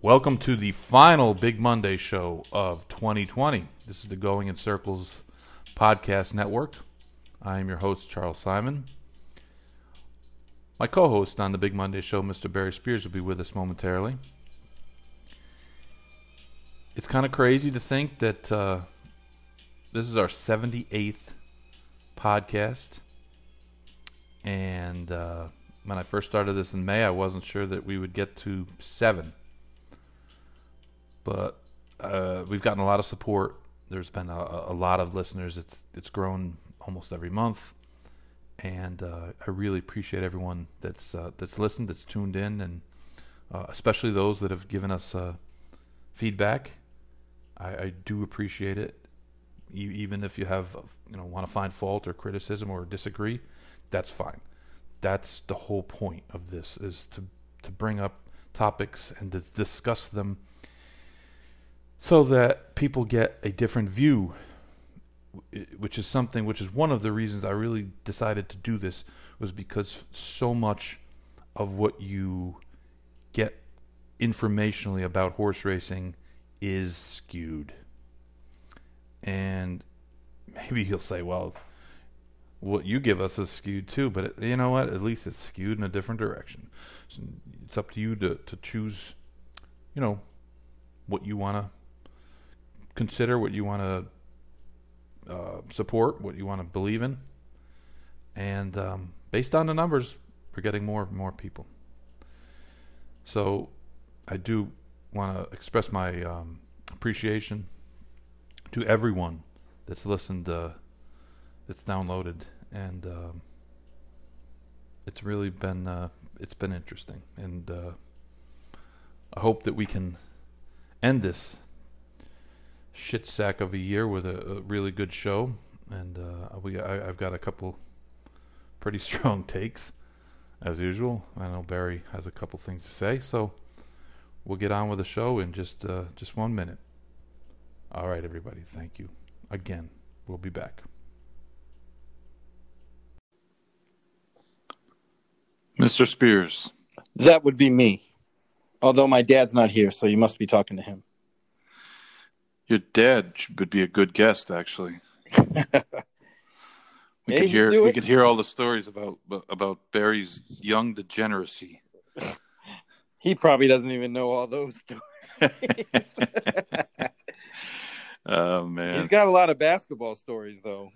Welcome to the final Big Monday show of 2020. This is the Going in Circles podcast network. I am your host, Charles Simon. My co host on the Big Monday show, Mr. Barry Spears, will be with us momentarily. It's kind of crazy to think that uh, this is our 78th podcast. And uh, when I first started this in May, I wasn't sure that we would get to seven but uh, we've gotten a lot of support. There's been a, a, lot of listeners. It's it's grown almost every month, and uh, I really appreciate everyone that's uh, that's listened, that's tuned in, and uh, especially those that have given us uh, feedback. I, I, do appreciate it, even if you have you know want to find fault or criticism or disagree. That's fine. That's the whole point of this is to to bring up topics and to discuss them so that people get a different view which is something which is one of the reasons I really decided to do this was because so much of what you get informationally about horse racing is skewed. And maybe he'll say, well, what you give us is skewed too, but it, you know what? At least it's skewed in a different direction. So it's up to you to, to choose, you know, what you want to consider what you want to uh, support, what you want to believe in, and um, based on the numbers, we're getting more and more people. So, I do want to express my um, appreciation to everyone that's listened, uh, that's downloaded, and um, it's really been uh, it's been interesting, and uh, I hope that we can end this shit sack of a year with a, a really good show, and uh, we I, have got a couple pretty strong takes as usual. I know Barry has a couple things to say, so we'll get on with the show in just uh, just one minute. All right, everybody, thank you again. We'll be back. Mr. Spears. That would be me. Although my dad's not here, so you must be talking to him. Your dad would be a good guest, actually. we could hear we could hear all the stories about about Barry's young degeneracy. he probably doesn't even know all those stories. oh man, he's got a lot of basketball stories, though.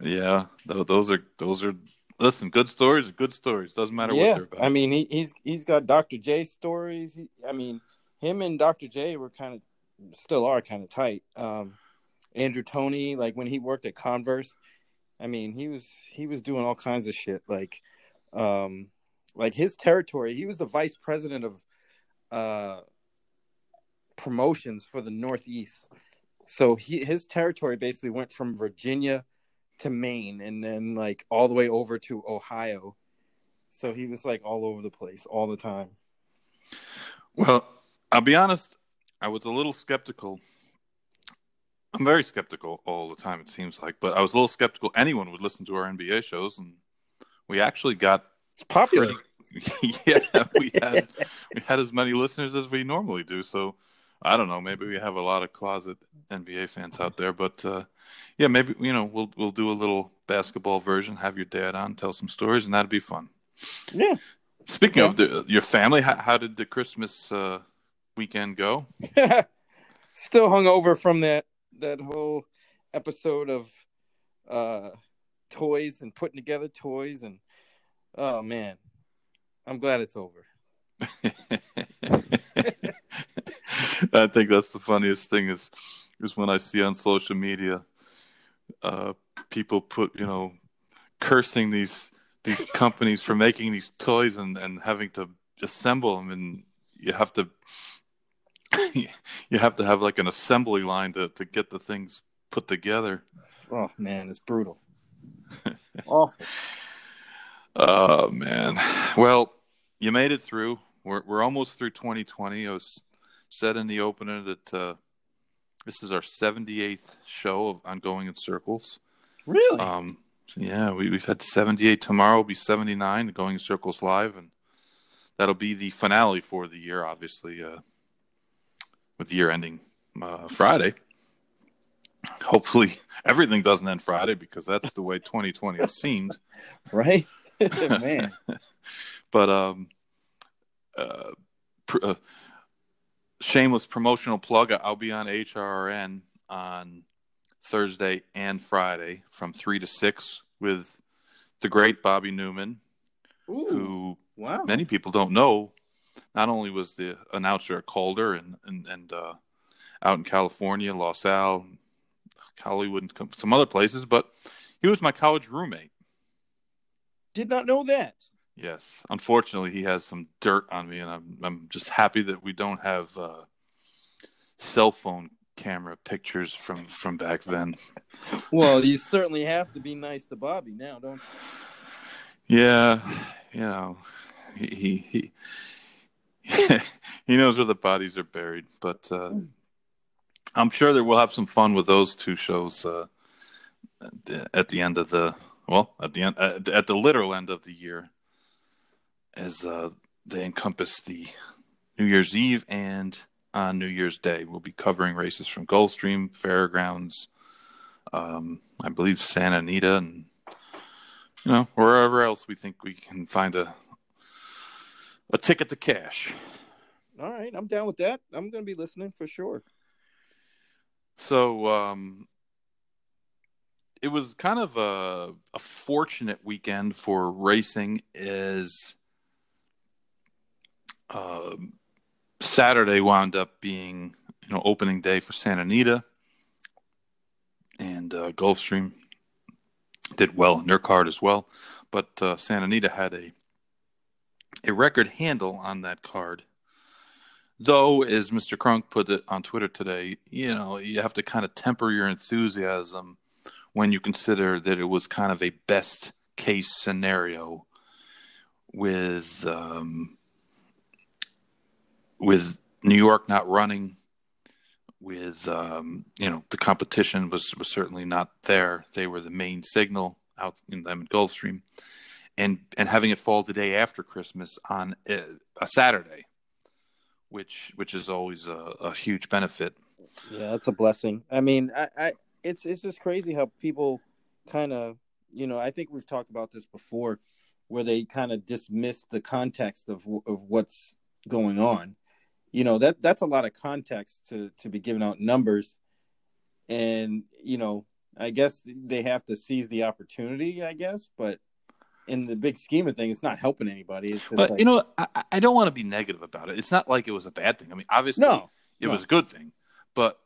Yeah, those are those are. Listen, good stories, good stories. Doesn't matter yeah, what they're about. I mean, he, he's he's got Dr. J stories. He, I mean, him and Dr. J were kind of still are kind of tight. Um, Andrew Toney, like when he worked at Converse, I mean, he was he was doing all kinds of shit. Like, um, like his territory, he was the vice president of uh, promotions for the Northeast. So he his territory basically went from Virginia to Maine, and then like all the way over to Ohio. So he was like all over the place all the time. Well, I'll be honest. I was a little skeptical. I'm very skeptical all the time. It seems like, but I was a little skeptical anyone would listen to our NBA shows, and we actually got it's popular. Pretty, yeah, we had we had as many listeners as we normally do. So I don't know. Maybe we have a lot of closet NBA fans out there, but uh, yeah, maybe you know we'll we'll do a little basketball version. Have your dad on, tell some stories, and that'd be fun. Yeah. Speaking yeah. of the, your family, how, how, did the Christmas uh, weekend go? Still hung over from that that whole episode of uh toys and putting together toys and oh man. I'm glad it's over. I think that's the funniest thing is is when I see on social media uh people put, you know, cursing these these companies for making these toys and and having to assemble them and you have to you have to have like an assembly line to, to get the things put together. Oh man, it's brutal. Awful. Oh man. Well, you made it through. We're we're almost through 2020. I was said in the opener that uh, this is our 78th show of Ongoing in Circles. Really? Um, yeah, we, we've had 78. Tomorrow will be 79, Going in Circles live, and that'll be the finale for the year. Obviously, uh, with the year ending uh, Friday. Hopefully, everything doesn't end Friday because that's the way 2020 seemed. Right, man. but um, uh, pr- uh, shameless promotional plug. I'll be on HRN on Thursday and Friday from three to six with the great Bobby Neuman, Ooh, who wow. many people don't know. Not only was the announcer at Calder and and, and uh, out in California, Los Al, Hollywood, and some other places, but he was my college roommate. Did not know that. Yes, unfortunately, he has some dirt on me, and I'm I'm just happy that we don't have uh, cell phone camera pictures from from back then. Well, you certainly have to be nice to Bobby now, don't you? Yeah, you know, he he he, he knows where the bodies are buried, but uh, I'm sure that we'll have some fun with those two shows uh, at, the, end of the well, at the end at the, at the literal end of the year, as uh, they encompass the New Year's Eve and on New Year's Day. We'll be covering races from Gulfstream, Fairgrounds, um, I believe Santa Anita, and you know wherever else we think we can find a a ticket to cash. All right, I'm down with that. I'm going to be listening for sure. So um, it was kind of a, a fortunate weekend for racing. Is um, Saturday wound up being you know opening day for Santa Anita, and uh, Gulfstream did well in their card as well. But uh, Santa Anita had a a record handle on that card. Though, as Mr. Crunk put it on Twitter today, you know, you have to kind of temper your enthusiasm when you consider that it was kind of a best case scenario with um, with New York not running, with um, you know the competition was was certainly not there. They were the main signal out in them Gulfstream, and and having it fall the day after Christmas on a, a Saturday, which which is always a, a huge benefit. Yeah, that's a blessing. I mean, I, I it's it's just crazy how people kind of, you know, I think we've talked about this before, where they kind of dismiss the context of of what's going on. You know, that that's a lot of context to to be giving out numbers, and you know, I guess they have to seize the opportunity. I guess, but in the big scheme of things, it's not helping anybody. But like, you know, I, I don't want to be negative about it. It's not like it was a bad thing. I mean, obviously, no, it no. was a good thing, but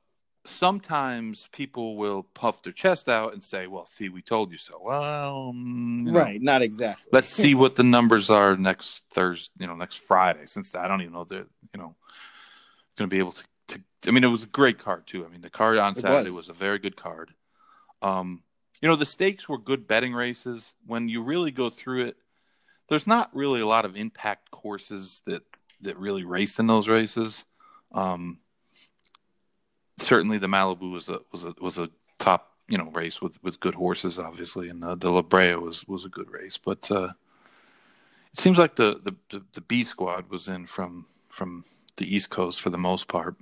sometimes people will puff their chest out and say, "Well, see, we told you so." Well, mm, you know, right, not exactly. let's see what the numbers are next Thursday, you know, next Friday. Since I don't even know they're, you know, going to be able to, to. I mean, it was a great card too. I mean, the card on It Saturday was. was. a very good card. Um, you know, the stakes were good betting races. When you really go through it, there's not really a lot of impact courses that that really race in those races. Um, certainly, the Malibu was a was a was a top you know race with with good horses, obviously, and the, the La Brea was was a good race. But uh, it seems like the, the the the B squad was in from from the East Coast for the most part,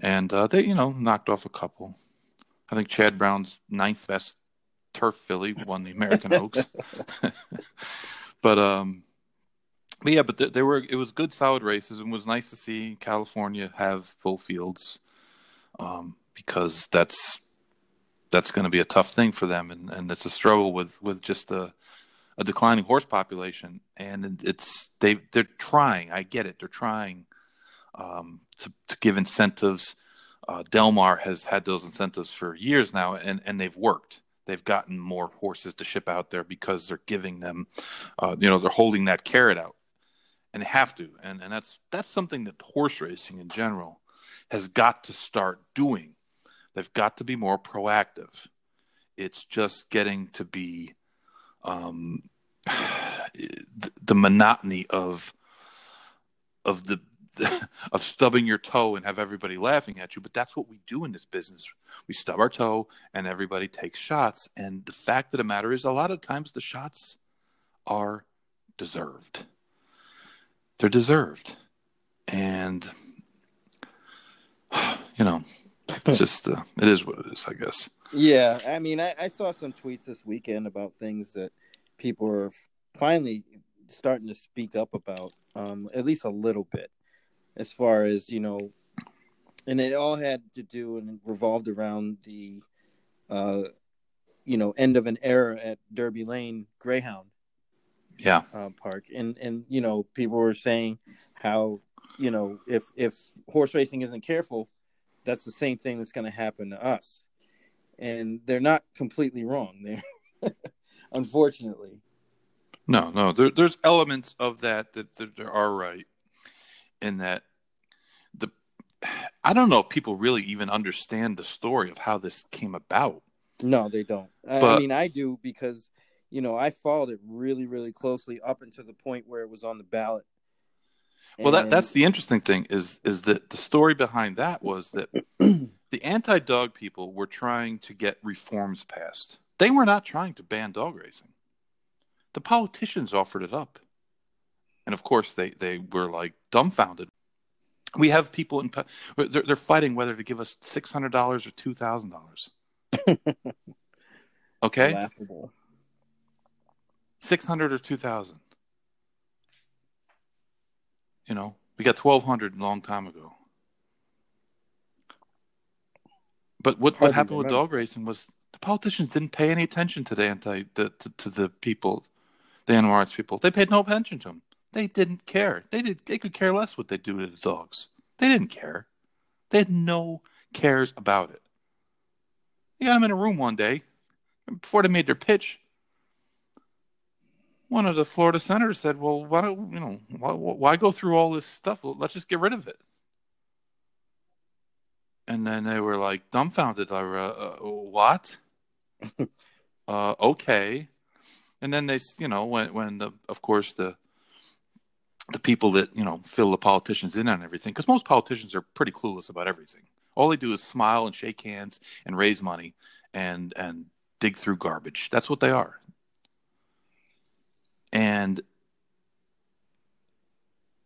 and uh, they you know knocked off a couple. I think Chad Brown's ninth best turf filly won the American Oaks. but um, but yeah, but th- they were it was good, solid races, and was nice to see California have full fields, um, because that's that's going to be a tough thing for them, and, and it's a struggle with with just a a declining horse population, and it's they they're trying. I get it, they're trying um, to to give incentives. Uh, Del Mar has had those incentives for years now, and and they've worked they've gotten more horses to ship out there because they're giving them, uh, you know, they're holding that carrot out, and have to, and and that's that's something that horse racing in general has got to start doing. They've got to be more proactive. It's just getting to be um, the, the monotony of of the of stubbing your toe and have everybody laughing at you. But that's what we do in this business. We stub our toe and everybody takes shots. And the fact of the matter is, a lot of times the shots are deserved. They're deserved. And you know, it's just uh, it is what it is, I guess. Yeah, I mean, I, I saw some tweets this weekend about things that people are finally starting to speak up about, um, at least a little bit, as far as you know, and it all had to do and revolved around the, uh, you know, end of an era at Derby Lane Greyhound Yeah, uh, Park, and and you know, people were saying how you know if if horse racing isn't careful, that's the same thing that's going to happen to us, and they're not completely wrong there, unfortunately. no, no. There, there's elements of that that, that are right in that I don't know if people really even understand the story of how this came about. No, they don't. I, I mean, I do because you know I followed it really, really closely up until the point where it was on the ballot. Well, that that's the interesting thing is is that the story behind that was that the anti-dog people were trying to get reforms passed. They were not trying to ban dog racing. The politicians offered it up, and of course they they were like dumbfounded. We have people in they're, they're fighting whether to give us six hundred dollars or two thousand dollars. Okay, laughable. six hundred or two thousand. You know, we got twelve hundred a long time ago. But what, what happened with dog racing was the politicians didn't pay any attention to the anti the, to, to the people, the animal rights people. They paid no attention to them. They didn't care. They did. They could care less what they do to the dogs. They didn't care. They had no cares about it. You got them in a room one day before they made their pitch one of the Florida senators said, "Well, why don't you know why, why go through all this stuff? Well, let's just get rid of it." And then they were like dumbfounded. Like, uh, uh, what? uh, okay. And then they, you know, when when the, of course the the people that you know fill the politicians in on everything, because most politicians are pretty clueless about everything. All they do is smile and shake hands and raise money and and dig through garbage. That's what they are and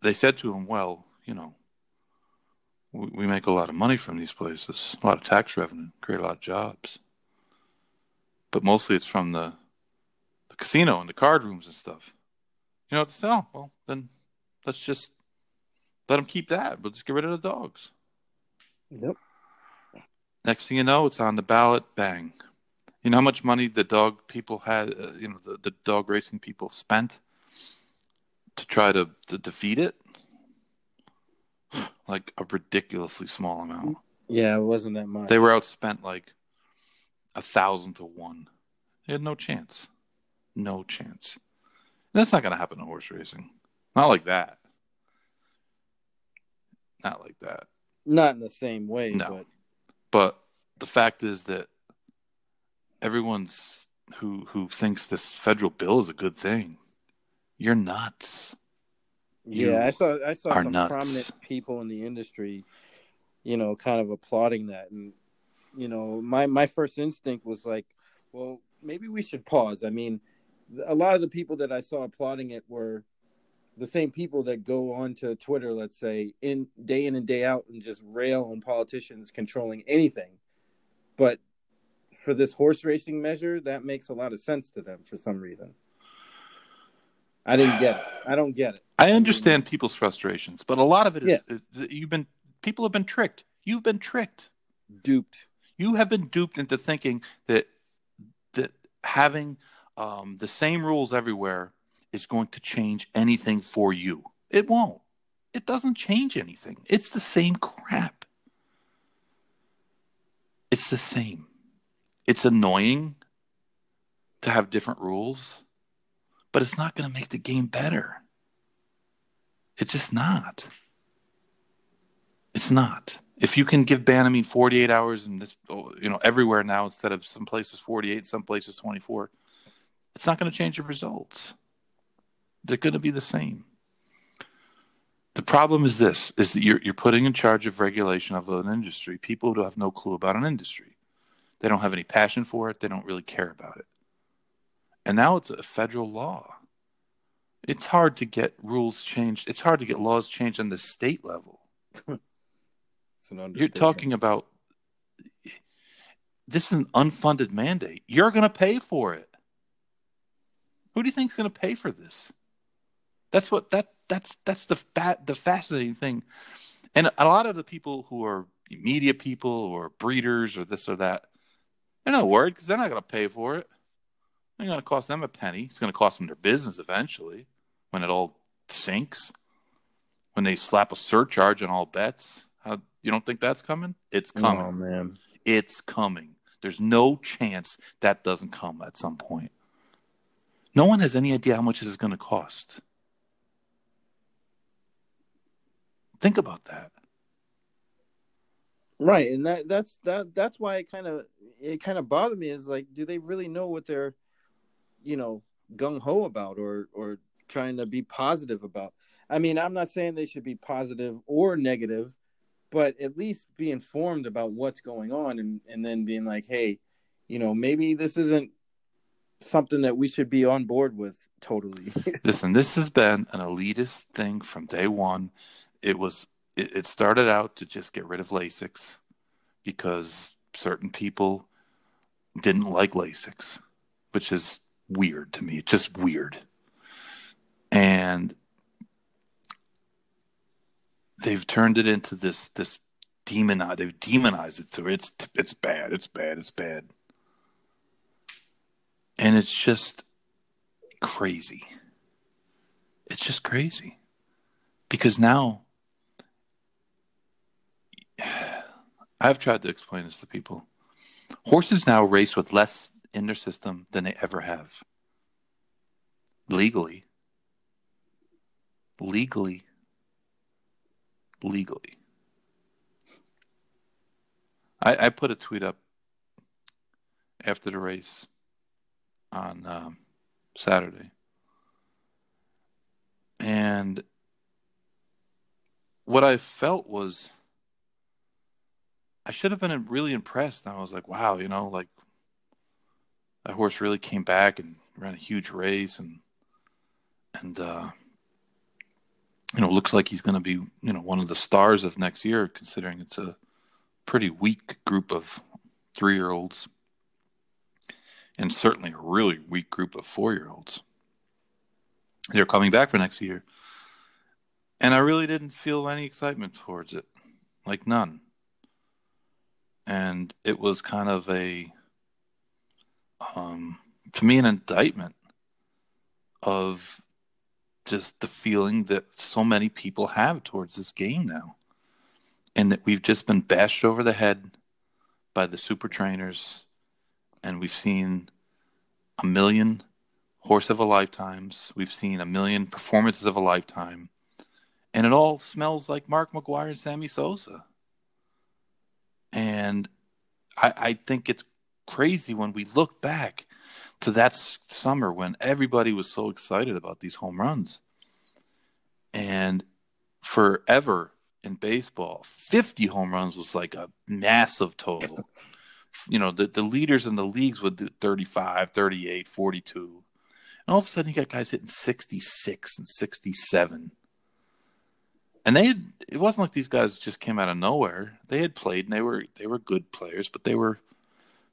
they said to him, "Well, you know, we, we make a lot of money from these places, a lot of tax revenue, create a lot of jobs, but mostly it's from the, the casino and the card rooms and stuff." You know what to say? Oh, well, then let's just let them keep that. We'll just get rid of the dogs. Yep. Next thing you know, it's on the ballot. Bang. You know how much money the dog people had, uh, you know, the, the dog racing people spent to try to, to defeat it? Like a ridiculously small amount. Yeah, it wasn't that much. They were outspent like a thousand to one. They had no chance. No chance. And that's not going to happen in horse racing. Not like that. Not like that. not in the same way, No. but But the fact is that everyone's who who thinks this federal bill is a good thing. You're nuts. You yeah, I saw I saw some nuts. prominent people in the industry, you know, kind of applauding that, and you know, my my first instinct was like, well, maybe we should pause. I mean, a lot of the people that I saw applauding it were the same people that go on to Twitter, let's say, in day in and day out, and just rail on politicians controlling anything. But for this horse racing measure, that makes a lot of sense to them for some reason. I didn't get it. I don't get it. I understand people's frustrations, but a lot of it is, Yeah. is you've been people have been tricked. You've been tricked. Duped. You have been duped into thinking that that having um, the same rules everywhere is going to change anything for you. It won't. It doesn't change anything. It's the same crap. It's the same. It's annoying to have different rules, but it's not going to make the game better. It's just not. It's not. If you can give Banamine 48 hours and this, you know, everywhere now instead of some places 48, some places 24, it's not going to change your results. They're going to be the same. The problem is this: is that you're you're putting in charge of regulation of an industry people who have no clue about an industry. They don't have any passion for it. They don't really care about it. And now it's a federal law. It's hard to get rules changed. It's hard to get laws changed on the state level. You're talking about this is an unfunded mandate. You're going to pay for it. Who do you think's going to pay for this? That's what that that's that's the fat the fascinating thing. And a lot of the people who are media people or breeders or this or that, they're not worried because they're not going to pay for it. It's going to cost them a penny. It's going to cost them their business eventually when it all sinks. When they slap a surcharge on all bets, how you don't think that's coming? It's oh, coming. Oh man, it's coming. There's no chance that doesn't come at some point. No one has any idea how much this is going to cost. Think about that. Right, and that that's that that's why it kind of it kind of bothered me is like, do they really know what they're, you know, gung ho about or or trying to be positive about? I mean, I'm not saying they should be positive or negative, but at least be informed about what's going on and and then being like, hey, you know, maybe this isn't something that we should be on board with totally. Listen, this has been an elitist thing from day one it was it, it started out to just get rid of Lasix because certain people didn't like Lasix, which is weird to me. Just weird. And they've turned it into this this demon they've demonized it so it's it's bad, it's bad, it's bad. And it's just crazy. It's just crazy. Because now I've tried to explain this to people. Horses now race with less in their system than they ever have. Legally. Legally. Legally. I, I put a tweet up after the race on um, Saturday. And what I felt was I should have been really impressed. I was like, wow, you know, like that horse really came back and ran a huge race and and uh you know, looks like he's going to be, you know, one of the stars of next year considering it's a pretty weak group of 3-year-olds and certainly a really weak group of 4-year-olds. They're coming back for next year. And I really didn't feel any excitement towards it. Like none and it was kind of a um, to me an indictment of just the feeling that so many people have towards this game now and that we've just been bashed over the head by the super trainers and we've seen a million horse of a lifetimes we've seen a million performances of a lifetime and it all smells like mark mcgwire and sammy sosa and I, I think it's crazy when we look back to that summer when everybody was so excited about these home runs. And forever in baseball, 50 home runs was like a massive total. you know, the, the leaders in the leagues would do 35, 38, 42. And all of a sudden, you got guys hitting 66 and 67 and they had it wasn't like these guys just came out of nowhere. They had played and they were they were good players, but they were,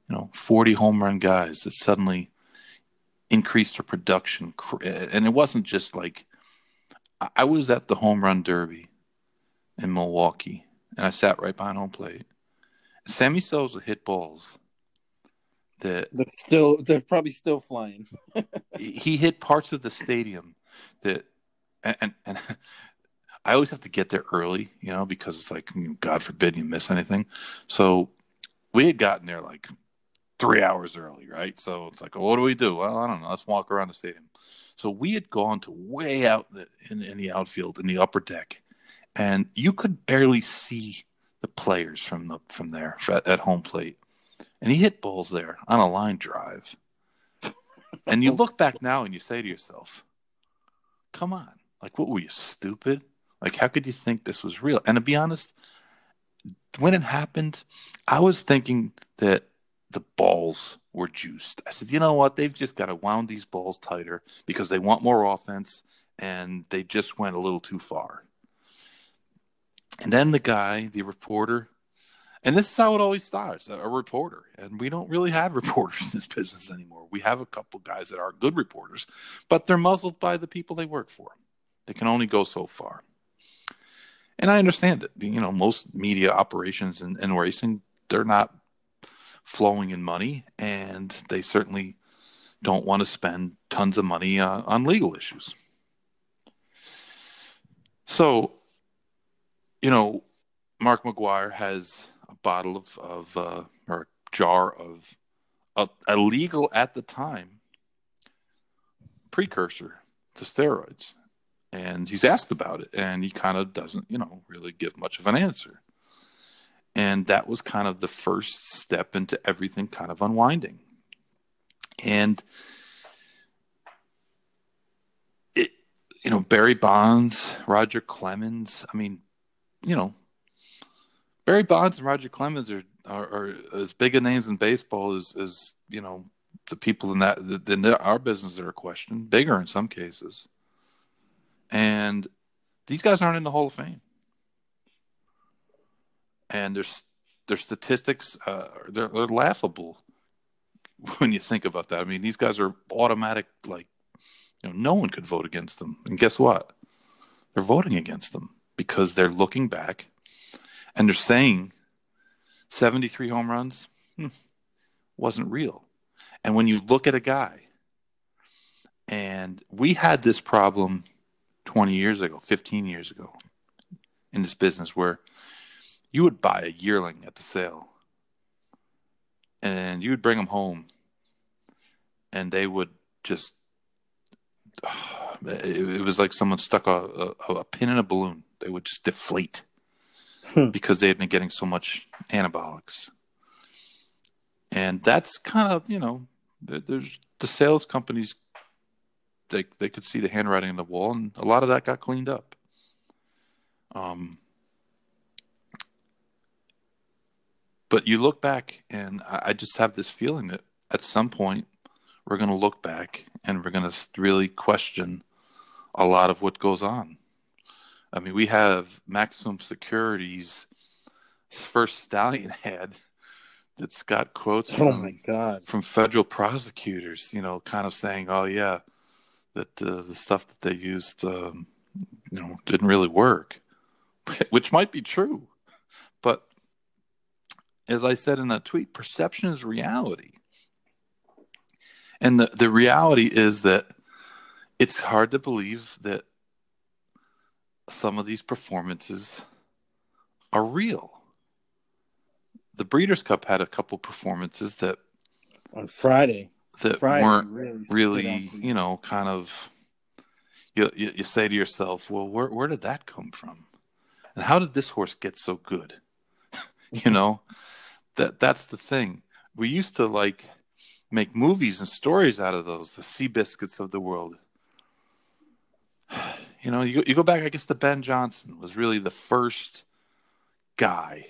you know, forty home run guys that suddenly increased their production. And it wasn't just like I was at the home run derby in Milwaukee, and I sat right behind home plate. Sammy Sosa hit balls that they're still they're probably still flying. he hit parts of the stadium that and, and, and I always have to get there early, you know, because it's like, mm, God forbid you miss anything. So we had gotten there like three hours early, right? So it's like, well, what do we do? Well, I don't know. Let's walk around the stadium. So we had gone to way out in, in the outfield in the upper deck, and you could barely see the players from the from there at home plate. And he hit balls there on a line drive. and you look back now and you say to yourself, "Come on, like what were you stupid?" Like, how could you think this was real? And to be honest, when it happened, I was thinking that the balls were juiced. I said, you know what? They've just got to wound these balls tighter because they want more offense and they just went a little too far. And then the guy, the reporter, and this is how it always starts a reporter. And we don't really have reporters in this business anymore. We have a couple guys that are good reporters, but they're muzzled by the people they work for. They can only go so far. And I understand. You know, most media operations in, in racing, they're not flowing in money, and they certainly don't want to spend tons of money uh, on legal issues. So, you know, Mark McGwire has a bottle of, of uh, or a jar of a, illegal at the time precursor to steroids. And he's asked about it, and he kind of doesn't, you know, really give much of an answer. And that was kind of the first step into everything kind of unwinding. And it, you know, Barry Bonds, Roger Clemens, I mean, you know, Barry Bonds and Roger Clemens are, are, are as big a names in baseball as, as you know, the people in that, in our business that are questioned, bigger in some cases. And these guys aren't in the Hall of Fame and their their statistics uh, they're, they're laughable when you think about that. I mean, these guys are automatic. Like, you know, no one could vote against them. And guess what? They're voting against them because they're looking back and they're saying 73 home runs hmm, wasn't real. And when you look at a guy, and we had this problem 20 years ago, 15 years ago in this business where you would buy a yearling at the sale and you would bring them home and they would just it, was like someone stuck a, a, a, pin in a balloon they would just deflate hmm. because they had been getting so much anabolics and that's kind of you know there's the sales companies they they could see the handwriting on the wall and a lot of that got cleaned up um But you look back, and I just have this feeling that at some point we're going to look back and we're going to really question a lot of what goes on. I mean, we have maximum security's first stallion head that's got quotes oh from, my God. from federal prosecutors, you know, kind of saying, oh, yeah, that uh, the stuff that they used, um, you know, didn't really work, which might be true. But as I said in that tweet, perception is reality. And the, the reality is that it's hard to believe that some of these performances are real. The Breeders' Cup had a couple performances that on Friday that Friday weren't really, really you know, kind of you, you, you say to yourself, well, where where did that come from, and how did this horse get so good? you know, that that's the thing. We used to like make movies and stories out of those, the Seabiscuits of the world. You know, you you go back. I guess the Ben Johnson was really the first guy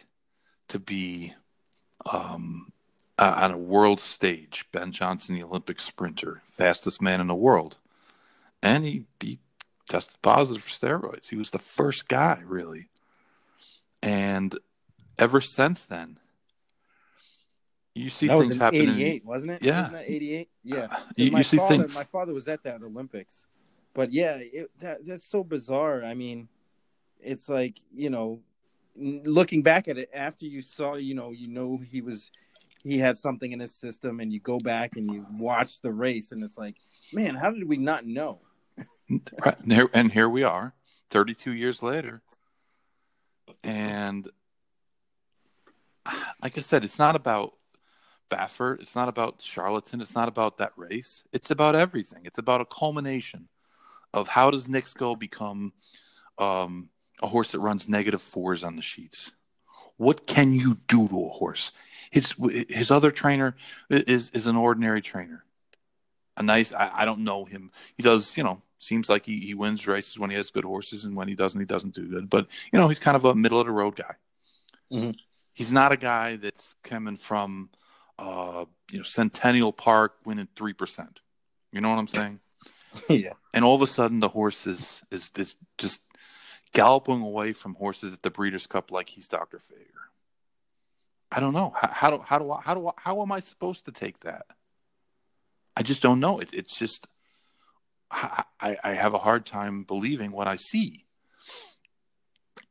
to be um, uh, on a world stage. Ben Johnson, the Olympic sprinter, fastest man in the world, and he he tested positive for steroids. He was the first guy, really, and ever since then, you see that things was happen. 88, wasn't it? Yeah. 88? Yeah. Uh, you, my you see father, things. My father was at that Olympics. But yeah, it, that that's so bizarre. I mean, it's like, you know, looking back at it after you saw, you know, you know he was he had something in his system and you go back and you watch the race and it's like, man, how did we not know? right. and, here, and here we are 32 years later. And like I said, it's not about Baffert. It's not about Charlatan. It's not about that race. It's about everything. It's about a culmination of how does go become um, a horse that runs negative fours on the sheets. What can you do to a horse? His his other trainer is is an ordinary trainer. A nice. I, I don't know him. He does. You know. Seems like he, he wins races when he has good horses, and when he doesn't, he doesn't do good. But you know, he's kind of a middle of the road guy. Mm-hmm. He's not a guy that's coming from uh, you know, Centennial Park winning three percent. You know what I'm saying? yeah. And all of a sudden, the horse is, is is just galloping away from horses at the Breeders' Cup like he's Dr. Fager. I don't know how, how do how do I, how do I, how am I supposed to take that? I just don't know. It, it's just I, I have a hard time believing what I see,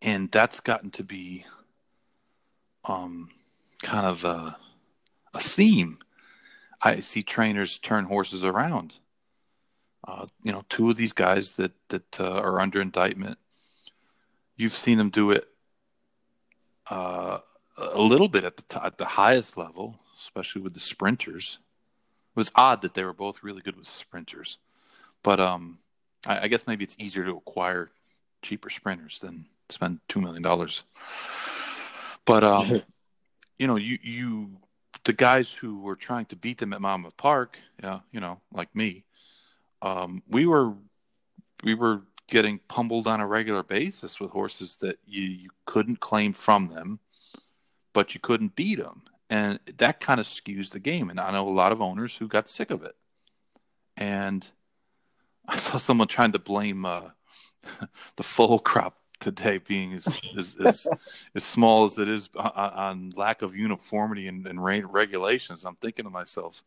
and that's gotten to be um kind of a, a theme. I see trainers turn horses around. Uh, you know, two of these guys that that uh, are under indictment. You've seen them do it uh, a little bit at the t- at the highest level, especially with the sprinters. It was odd that they were both really good with sprinters, but um, I, I guess maybe it's easier to acquire cheaper sprinters than spend two million dollars. But um, you know, you you the guys who were trying to beat them at Monmouth Park, yeah, you know, like me, um, we were we were getting pummeled on a regular basis with horses that you, you couldn't claim from them but you couldn't beat them. And that kind of skews the game. And I know a lot of owners who got sick of it. And I saw someone trying to blame uh, the full crop today being as as, as, as, small as it is on, on lack of uniformity and, and regulations. I'm thinking to myself,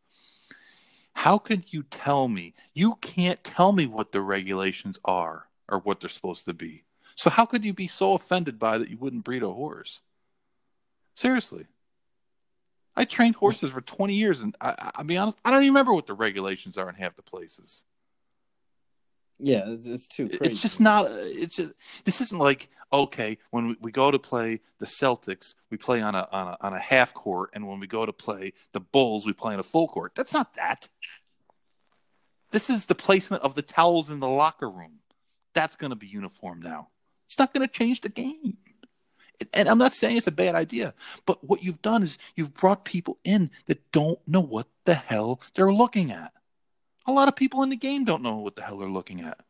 how could you tell me? You can't tell me what the regulations are or what they're supposed to be. So how could you be so offended by that you wouldn't breed a horse? Seriously. I trained horses for 20 years, and I, I'll be honest, I don't even remember what the regulations are in half the places. Yeah, it's, it's too crazy. It's just not. Uh, it's just this isn't like okay when we, we go to play the Celtics, we play on a, on a on a half court, and when we go to play the Bulls, we play on a full court. That's not that. This is the placement of the towels in the locker room. That's going to be uniform now. It's not going to change the game and I'm not saying it's a bad idea, but what you've done is you've brought people in that don't know what the hell they're looking at. A lot of people in the game don't know what the hell they're looking at.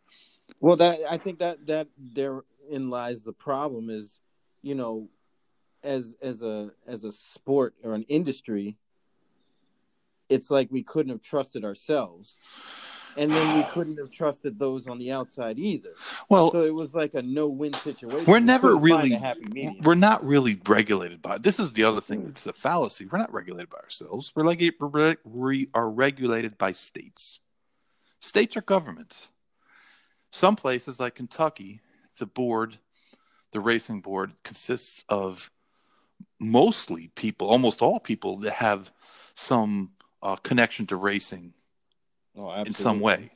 Well, that I think that that therein lies the problem is, you know, as as a as a sport or an industry, it's like we couldn't have trusted ourselves and then we couldn't have trusted those on the outside either. Well, so it was like a no-win situation. We're never really we're not really regulated by. This is the other thing that's a fallacy. We're not regulated by ourselves. We're like we are regulated by states. States are governments. Some places like Kentucky, the board, the racing board consists of mostly people, almost all people that have some uh, connection to racing oh, in some way.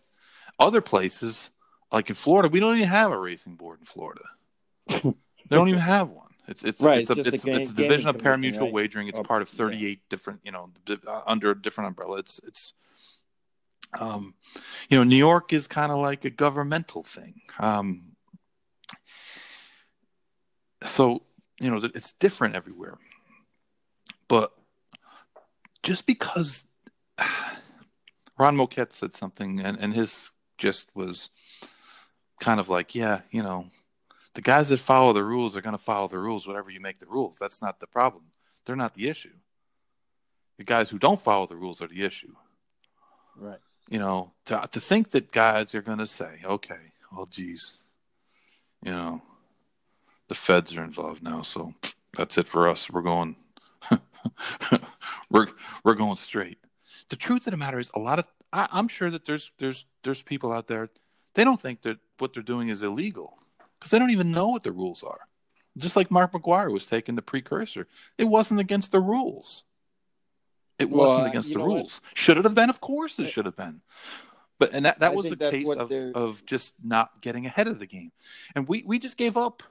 Other places, like in Florida, we don't even have a racing board in Florida. they don't even have one. It's it's right, it's, it's, a, it's, a, game, it's a division of pari-mutuel right? wagering. It's oh, part of 38 yeah. different, you know, uh, under a different umbrella. It's it's um, you know, New York is kind of like a governmental thing. Um, so you know, it's different everywhere. But just because Ron Moquett said something, and, and his gist was kind of like, yeah, you know, the guys that follow the rules are going to follow the rules, whatever you make the rules. That's not the problem. They're not the issue. The guys who don't follow the rules are the issue. Right. You know, to, to think that guys are going to say, okay, well, geez, you know, the feds are involved now, so that's it for us. We're going, we're we're going straight the truth of the matter is, a lot of I, I'm sure that there's there's there's people out there they don't think that what they're doing is illegal because they don't even know what the rules are. Just like Mark McGwire was taking the precursor, it wasn't against the rules. It well, wasn't against the rules. What? Should it have been? Of course, it should have been. But and that, that was a case of, of just not getting ahead of the game, and we we just gave up.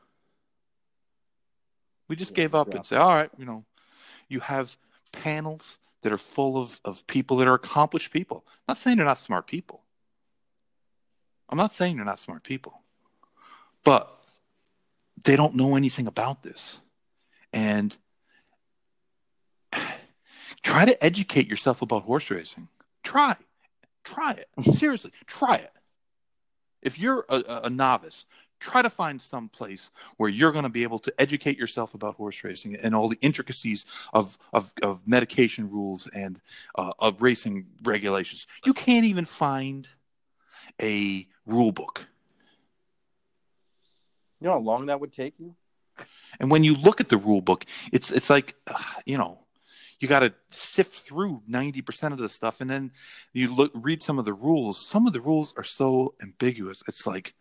We just yeah, gave up and say, all right, you know, you have panels that are full of, of people that are accomplished people. I'm not saying they're not smart people. I'm not saying they're not smart people. But they don't know anything about this. And try to educate yourself about horse racing. Try. Try it. Seriously, try it. If you're a, a novice, try to find some place where you're going to be able to educate yourself about horse racing and all the intricacies of, of, of medication rules and uh, of racing regulations. You can't even find a rule book. You know how long that would take you? And when you look at the rule book, it's it's like, uh, you know, you got to sift through 90% of the stuff and then you look read some of the rules. Some of the rules are so ambiguous. It's like,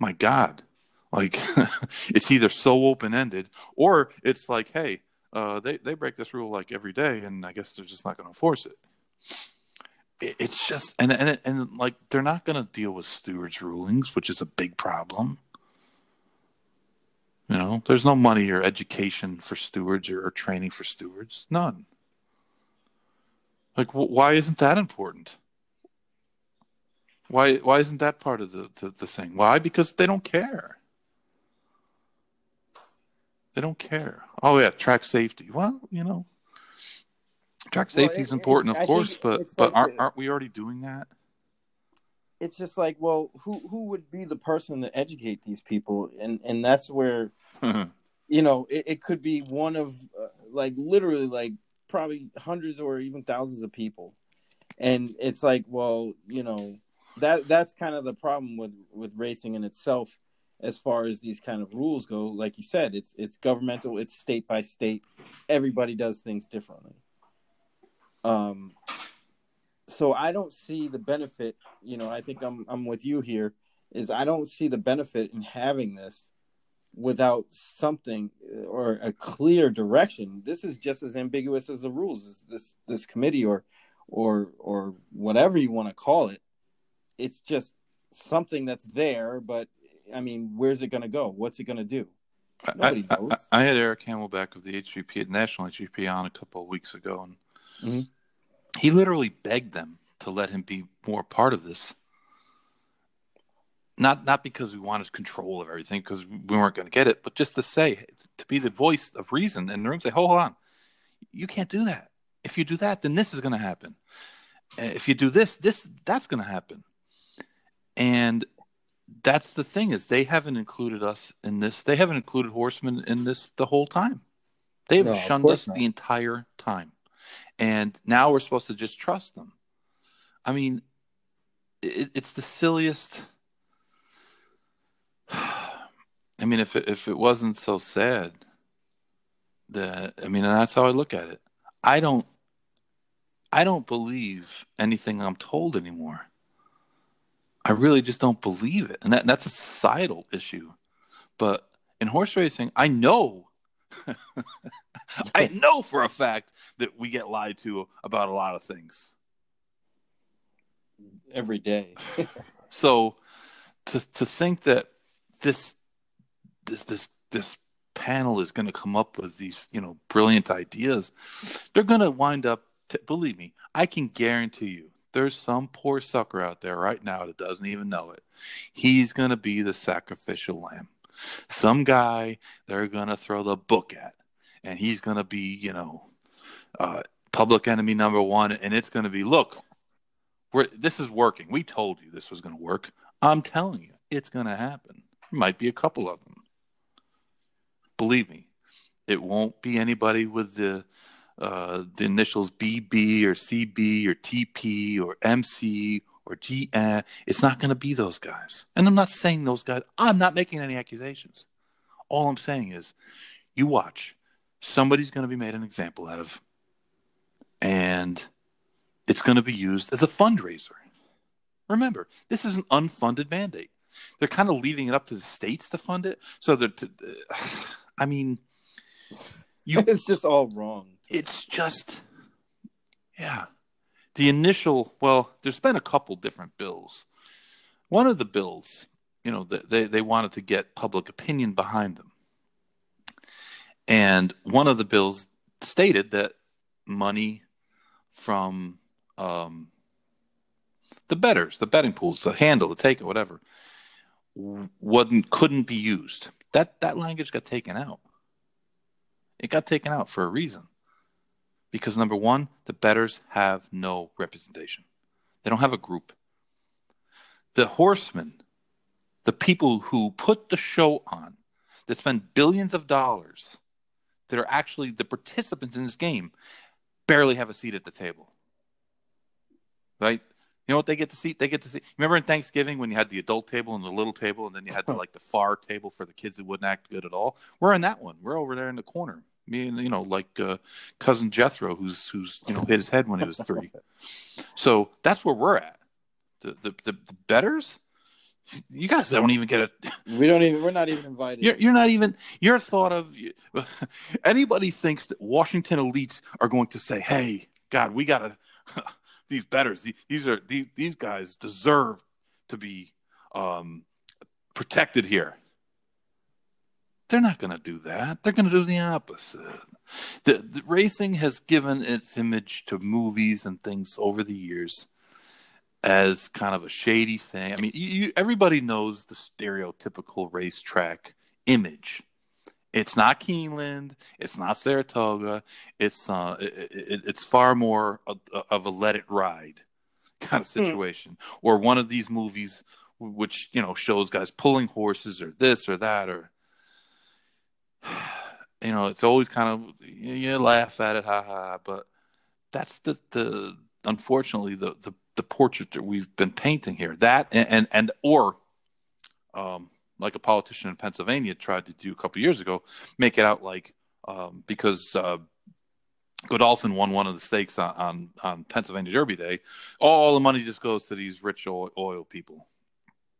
my god. Like it's either so open-ended or it's like, hey, uh, they they break this rule like every day and I guess they're just not going to enforce it it's just and and and like they're not going to deal with stewards rulings which is a big problem you know, there's no money or education for stewards or, or training for stewards. None. Like, wh- why isn't that important? Why why isn't that part of the, the, the thing? Why? Because they don't care. They don't care. Oh yeah, track safety. Well, you know, track safety well, is important, of course, but but like aren't aren't we already doing that? It's just like, well, who who would be the person to educate these people, and and that's where you know, it, it, could be one of uh, like literally like probably hundreds or even thousands of people, and it's like, well, you know, that that's kind of the problem with with racing in itself, as far as these kind of rules go. Like you said, it's it's governmental, it's state by state. Everybody does things differently. Um, so I don't see the benefit. You know, I think I'm I'm with you here. Is I don't see the benefit in having this without something or a clear direction this is just as ambiguous as the rules this this, this committee or or or whatever you want to call it it's just something that's there but i mean where's it going to go what's it going to do Nobody I, knows. I, I, had Eric Hamelback of the HVP, at National HVP, on a couple of weeks ago, and mm-hmm. he literally begged them to let him be more part of this not not because we wanted control of everything because we weren't going to get it, but just to say to be the voice of reason in the room. Say, hold on, you can't do that. If you do that, then this is going to happen. If you do this, this that's going to happen. And that's the thing is they haven't included us in this. They haven't included horsemen in this the whole time. They've no, shunned us not. the entire time, and now we're supposed to just trust them. I mean, it, it's the silliest I mean, if it, if it wasn't so sad, that I mean, that's how I look at it. I don't, I don't believe anything I'm told anymore. I really just don't believe it, and that that's a societal issue. But in horse racing, I know, I know for a fact that we get lied to about a lot of things every day. so, to to think that this this this this panel is going to come up with these you know brilliant ideas they're going to wind up t- believe me i can guarantee you there's some poor sucker out there right now that doesn't even know it. He's going to be the sacrificial lamb. Some guy they're going to throw the book at and he's going to be you know uh, public enemy number one and it's going to be look we're, this is working. We told you this was going to work. I'm telling you it's going to happen. There might be a couple of them. Believe me, it won't be anybody with the uh, the initials BB or CB or TP or MC or GN. It's not going to be those guys. And I'm not saying those guys. I'm not making any accusations. All I'm saying is, you watch. Somebody's going to be made an example out of, and it's going to be used as a fundraiser. Remember, this is an unfunded mandate. They're kind of leaving it up to the states to fund it. So they're, to, I mean, you, it's just all wrong. It's just, yeah. The initial, well, there's been a couple different bills. One of the bills, you know, they, they wanted to get public opinion behind them. And one of the bills stated that money from um, the bettors, the betting pools, the handle, the take it, whatever, wasn't couldn't be used. That that language got taken out. It got taken out for a reason. Because number one, the bettors have no representation. They don't have a group. The horsemen, the people who put the show on, that spend billions of dollars, that are actually the participants in this game, barely have a seat at the table. Right? You know what they get to see? They get to see. Remember in Thanksgiving when you had the adult table and the little table, and then you had the, like the far table for the kids that wouldn't act good at all. We're in that one. We're over there in the corner. Me and you know, like uh, cousin Jethro, who's who's you know hit his head when he was three. so that's where we're at. The the the, the bettors. You guys don't even get it. We don't even. We're not even invited. You're, you're not even. You're thought of. Anybody thinks that Washington elites are going to say, "Hey, God, we gotta." these bettors. These are these these guys deserve to be um, protected here. They're not going to do that. They're going to do the opposite. The, the, racing has given its image to movies and things over the years as kind of a shady thing. I mean, you, everybody knows the stereotypical racetrack image. It's not Keeneland. It's not Saratoga. It's uh, it, it, it's far more of, of, a let it ride kind of hmm. situation, mm. or one of these movies which you know shows guys pulling horses or this or that or you know, it's always kind of you, you laugh at it, ha ha. But that's the the unfortunately the the, the portrait that we've been painting here. That and and, and or um, like a politician in Pennsylvania tried to do a couple years ago, make it out like um, because uh, Godolphin won one of the stakes on, on, on Pennsylvania Derby Day, all the money just goes to these rich oil, oil people,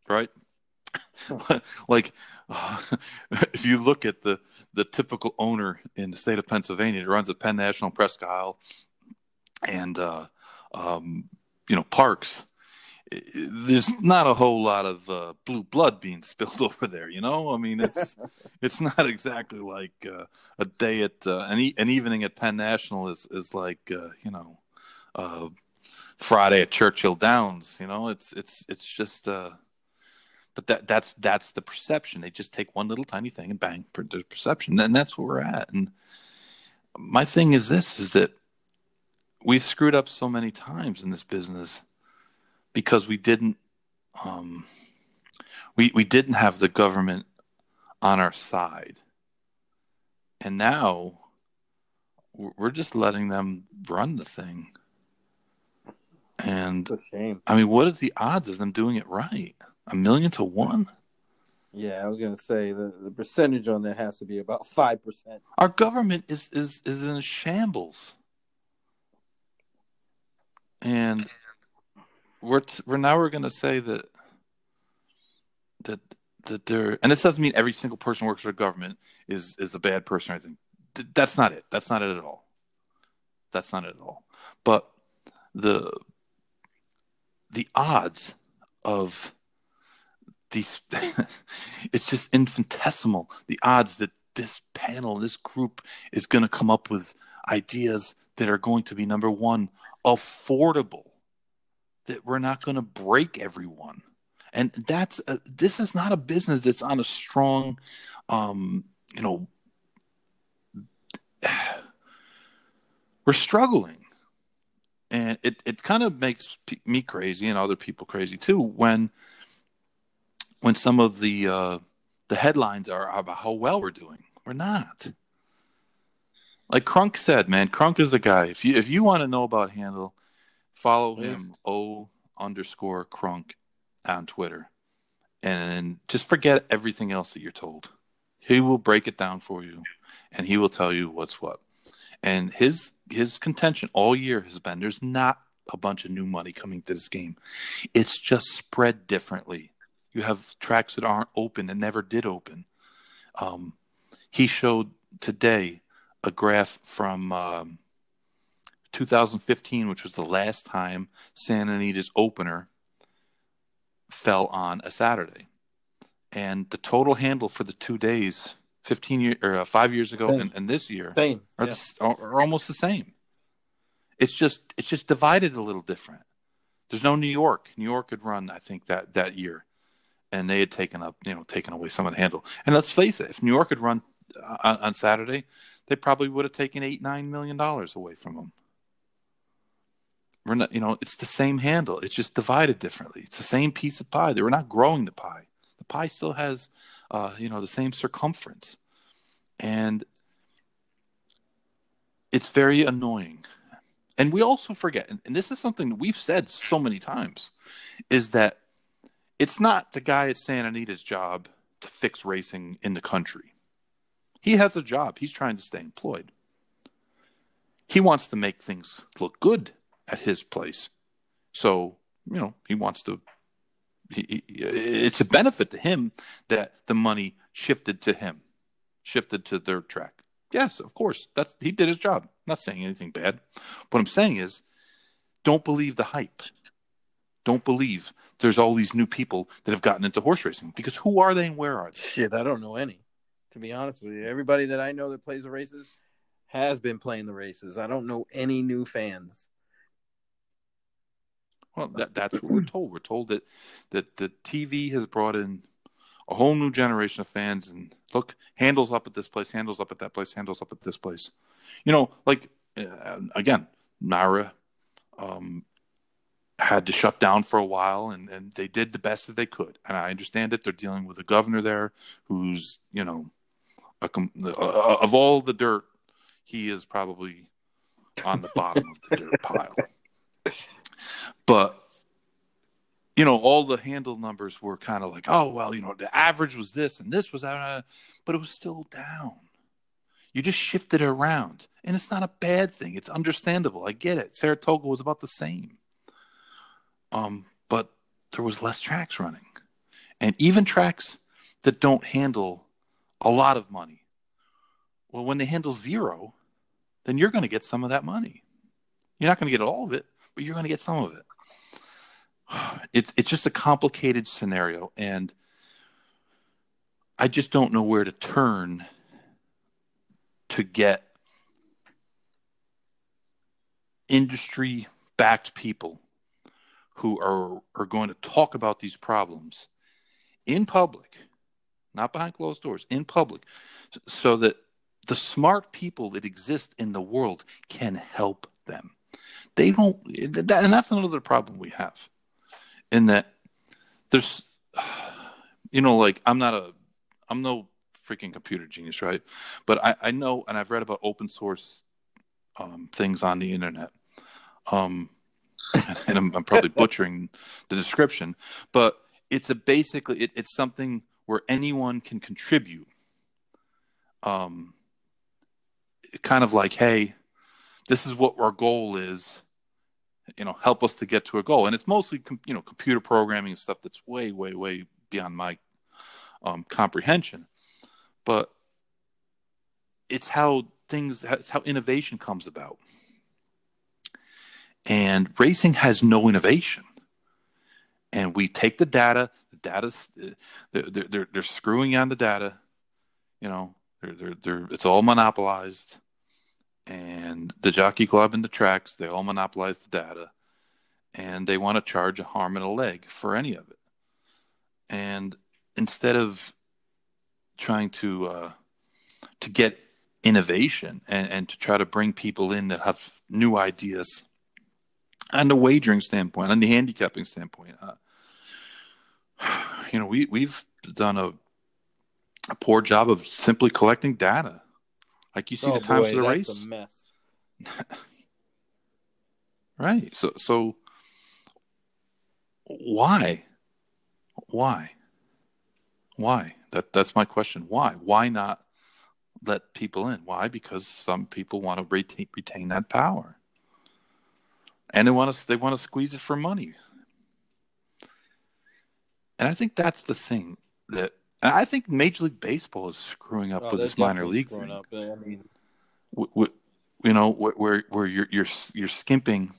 right? like uh, if you look at the the typical owner in the state of Pennsylvania that runs a Penn National Presque Isle and uh, um, you know parks, there's not a whole lot of uh, blue blood being spilled over there. You know, I mean, it's it's not exactly like uh, a day at uh, an, e- an evening at Penn National is is like uh, you know uh, Friday at Churchill Downs. You know, it's it's it's just uh, but that that's that's the perception. They just take one little tiny thing and bang, the perception, and that's where we're at. And my thing is this: is that we've screwed up so many times in this business because we didn't um, we we didn't have the government on our side, and now we're just letting them run the thing. And I mean, what is the odds of them doing it right? A million to one? Yeah, I was gonna say the, the percentage on that has to be about five percent. Our government is is is in shambles, and we're t- we're now we're gonna say that that that they're and this doesn't mean every single person who works for the government is is a bad person or anything. Th- that's not it. That's not it at all. That's not it at all. But the the odds of these it's just infinitesimal the odds that this panel this group is going to come up with ideas that are going to be number one affordable that we're not going to break everyone. And that's a, this is not a business that's on a strong um you know we're struggling. And it, it kind of makes me crazy and other people crazy too when when some of the uh, the headlines are about how well we're doing. We're not. Like Crunk said, man, Crunk is the guy. If you if you want to know about Handle, follow him O underscore Crunk on Twitter, and just forget everything else that you're told. He will break it down for you, and he will tell you what's what. And his his contention all year has been there's not a bunch of new money coming to this game. It's just spread differently you have tracks that aren't open and never did open. Um, he showed today a graph from um, 2015, which was the last time Santa Anita's opener fell on a Saturday, and the total handle for the two days, 15 years or uh, five years ago, and, and, this year, same, are, yeah. the, are almost the same. It's just it's just divided a little different. There's no New York. New York had run, I think, that that year and they had taken up, you know, taken away some of the handle. And let's face it, if New York had run uh, on, on Saturday, they probably would have taken eight, nine million dollars away from them. We're not, you know, it's the same handle. It's just divided differently. It's the same piece of pie. They were not growing the pie. The pie still has, uh, you know, the same circumference, and it's very annoying. And we also forget, and, and this is something we've said so many times, is that it's not the guy at Santa Anita's job to fix racing in the country. He has a job. He's trying to stay employed. He wants to make things look good at his place. So, you know, he wants to he, it's a benefit to him that the money shifted to him, shifted to their track. Yes, of course. That's he did his job. I'm not saying anything bad. What I'm saying is don't believe the hype. Don't believe there's all these new people that have gotten into horse racing because who are they and where are they? Shit, I don't know any. To be honest with you, everybody that I know that plays the races has been playing the races. I don't know any new fans. Well, that, that's what we're told. We're told that that the TV has brought in a whole new generation of fans, and look, handles up at this place, handles up at that place, handles up at this place. You know, like uh, again, NYRA um, had to shut down for a while, and and they did the best that they could. And I understand that they're dealing with a governor there who's you know, a, uh, of all the dirt, he is probably on the bottom of the dirt pile. But you know, all the handle numbers were kind of like, oh well, you know, the average was this and this was that, but it was still down. You just shifted it around, and it's not a bad thing. It's understandable. I get it. Saratoga was about the same, um, but there was less tracks running, and even tracks that don't handle a lot of money. Well, when they handle zero, then you're going to get some of that money. You're not going to get all of it, but you're going to get some of it. It's it's just a complicated scenario, and I just don't know where to turn to get industry backed people who are are going to talk about these problems in public, not behind closed doors, in public, so that the smart people that exist in the world can help them. They don't, and that's another problem we have, in that there's, you know, like I'm not a, I'm no freaking computer genius, right? But I, I know, and I've read about open source um, things on the internet. Um, and I'm, I'm, probably butchering the description, but it's a basically it, it's something where anyone can contribute. Um, kind of like, hey, this is what our goal is you know help us to get to a goal and it's mostly you know computer programming and stuff that's way way way beyond my um, comprehension but it's how things it's how innovation comes about and racing has no innovation. And we take the data the data's they're, they're, they're screwing on the data you know they're, they're, they're, it's all monopolized. And the jockey club and the tracks they all monopolize the data. And they want to charge a arm and a leg for any of it. And instead of trying to uh, to get innovation and, and to try to bring people in that have new ideas on the wagering standpoint on the handicapping standpoint uh, you know we we've done a, a poor job of simply collecting data like you see oh, the times boy, of the race. Mess. right. So so why? Why? Why? That that's my question. Why? Why not let people in? Why? Because some people want to retain, retain that power, and they want to they want to squeeze it for money. And I think that's the thing that and I think Major League Baseball is screwing up oh, with this minor league thing. Up, I mean, you know, where where you're you're you're skimping.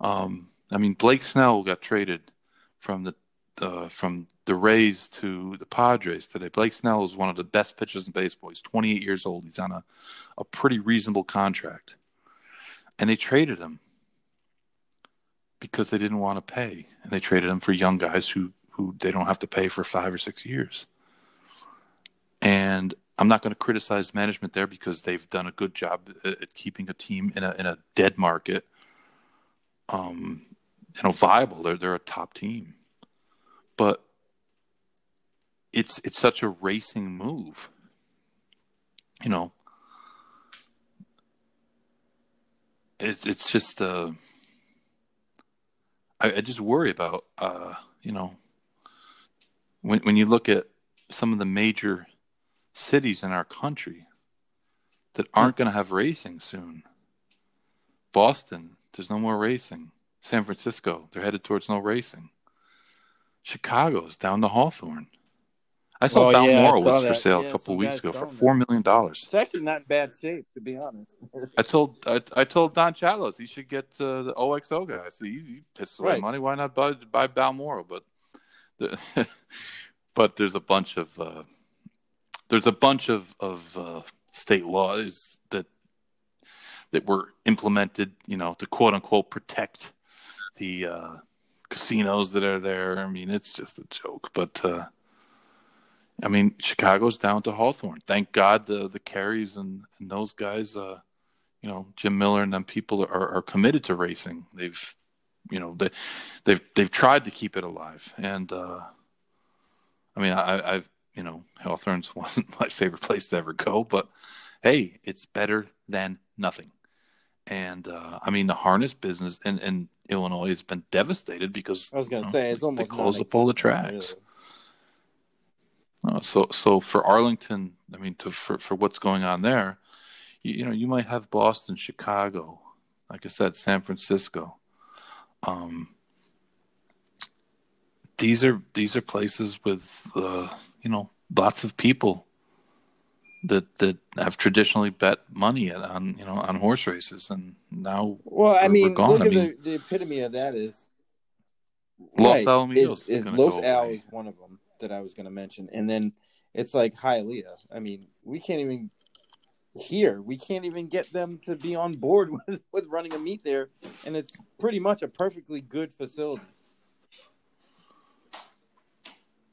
Um, I mean, Blake Snell got traded from the uh, from the Rays to the Padres today. Blake Snell is one of the best pitchers in baseball. He's 28 years old. He's on a, a pretty reasonable contract, and they traded him because they didn't want to pay, and they traded him for young guys who who they don't have to pay for five or six years. And I'm not going to criticize management there because they've done a good job at keeping a team in a in a dead market, um, you know, viable. They're they're a top team, but it's it's such a racing move, you know. it's it's just uh, I, I just worry about uh, you know when when you look at some of the major cities in our country that aren't going to have racing soon. Boston, there's no more racing. San Francisco, they're headed towards no racing. Chicago's down to Hawthorne. I saw Oh, yeah, I Balmoral saw was for sale Yeah, a couple of weeks ago for four million dollars. It's actually not in bad shape, to be honest. I told I, I told Don Chalos he should get uh, the OXO guy. I said, you, you piss away Right. money. Why not buy, buy Balmoral? But the, but there's a bunch of uh, there's a bunch of of uh, state laws that that were implemented, you know, to quote unquote protect the uh, casinos that are there. I mean, it's just a joke. But uh, I mean, Chicago's down to Hawthorne. Thank God the the Careys and, and those guys, uh, you know, Jim Miller and them people are, are committed to racing. They've, you know, they they've they've tried to keep it alive. And uh, I mean, I, I've you know, Hawthorne's wasn't my favorite place to ever go, but hey, it's better than nothing. And uh, I mean, the harness business in, in Illinois has been devastated because I was gonna you know, say it's almost they close up all the tracks. really. Uh, so so for Arlington, I mean, to for for what's going on there, you, you know, you might have Boston, Chicago, like I said, San Francisco. Um, these are these are places with uh, you know lots of people that that have traditionally bet money on you know on horse races, and now Well, I mean, look I at mean- the, the epitome of that is Los right, Alamitos is, is is Los Al is one of them that I was going to mention, and then it's like Hialeah. I mean, we can't even here. We can't even get them to be on board with with running a meet there, and it's pretty much a perfectly good facility.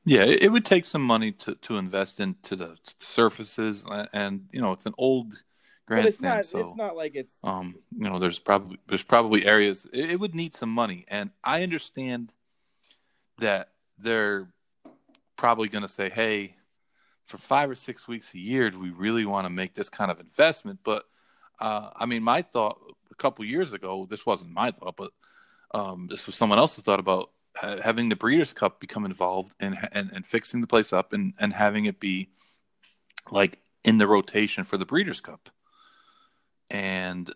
Yeah, it, it would take some money to, to invest into the surfaces, and, and you know it's an old But it's grandstand, not. so It's not like it's. um, you know there's probably there's probably areas it, it would need some money, and I understand that they're probably going to say, "Hey, for five or six weeks a year, do we really want to make this kind of investment?" But uh, I mean, my thought a couple years ago, this wasn't my thought, but um, this was someone else's thought about ha- having the Breeders' Cup become involved and and, and fixing the place up and and having it be like in the rotation for the Breeders' Cup. And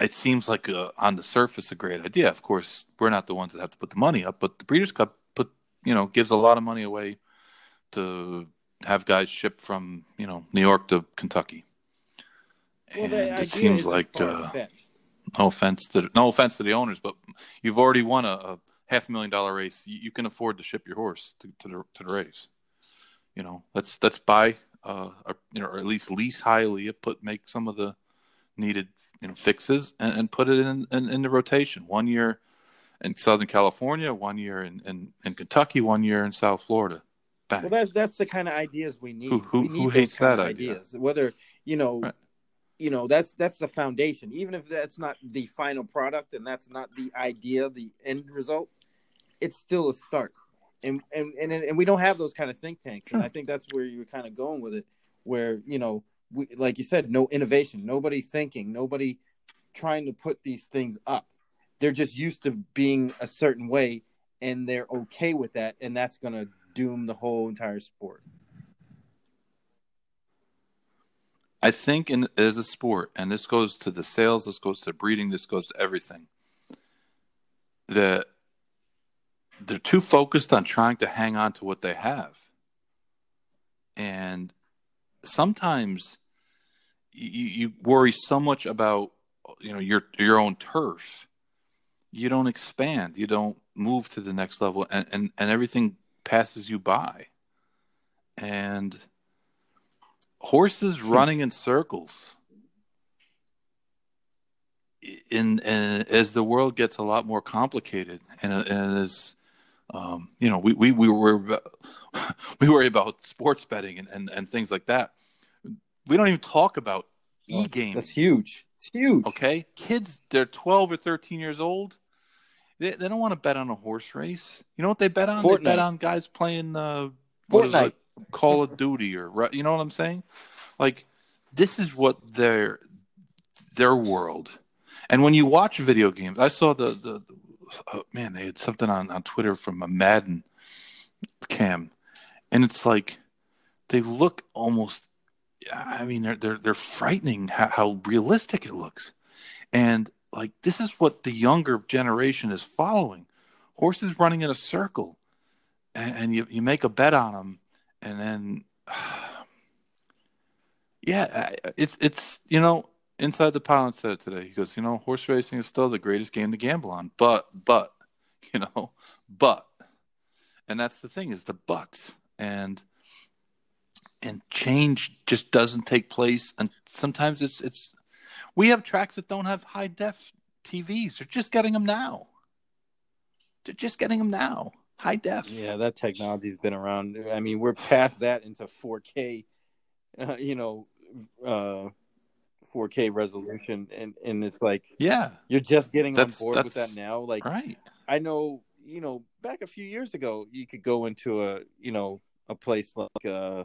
it seems like a, on the surface a great idea. Of course, we're not the ones that have to put the money up, but the Breeders' Cup you know gives a lot of money away to have guys ship from you know New York to Kentucky. Well, and it seems like uh, no offense to no offense to the owners, but you've already won a, a half a million dollar race. You, you can afford to ship your horse to, to the to the race. You know, let's let's buy uh, or, you know, or at least lease Hialeah, put make some of the needed you know fixes and, and put it in, in in the rotation. One year in Southern California, one year in, in, in Kentucky, one year in South Florida. Bang. Well, that's that's the kind of ideas we need. Who- who- we need who hates that idea? ideas? Whether you know, Right. you know, that's that's the foundation. Even if that's not the final product and that's not the idea, the end result, it's still a start. And and and and we don't have those kind of think tanks. And. I think that's where you were kind of going with it, where you know, we, like you said, no innovation, nobody thinking, nobody trying to put these things up. They're just used to being a certain way, and they're okay with that, and that's going to doom the whole entire sport. I think in as a sport, and this goes to the sales, this goes to breeding, this goes to everything. That they're too focused on trying to hang on to what they have, and sometimes you, you worry so much about you know your your own turf, you don't expand, you don't move to the next level, and and, and everything passes you by, and horses running in circles in, in as the world gets a lot more complicated and, and as um, you know we, we, we were we worry about sports betting and, and, and things like that. We don't even talk about e-games. That's huge. It's huge. okay? Kids they're 12 or 13 years old. They, they don't want to bet on a horse race. You know what they bet on? They bet on guys playing uh Fortnite. it, call of duty or you know what i'm saying? Like this is what their their world. And when you watch video games, I saw the the, the oh, man they had something on on Twitter from a Madden cam, and it's like they look almost. I mean, they're they're they're frightening how, how realistic it looks, and like this is what the younger generation is following. Horses running in a circle and, and you, you make a bet on them and then yeah it's it's you know inside the pilot said it today. He goes you know horse racing is still the greatest game to gamble on. But but you know but. And that's the thing is the buts. And and change just doesn't take place and sometimes it's it's we have tracks that don't have high def TVs. They're just getting them now. They're just getting them now. High def. Yeah, that technology's been around. I mean, we're past that into 4K, uh, you know, uh, 4K resolution, and and it's like, yeah, you're just getting that's, on board with that now. Like, right? I know, you know, back a few years ago, you could go into a, you know, a place like, uh,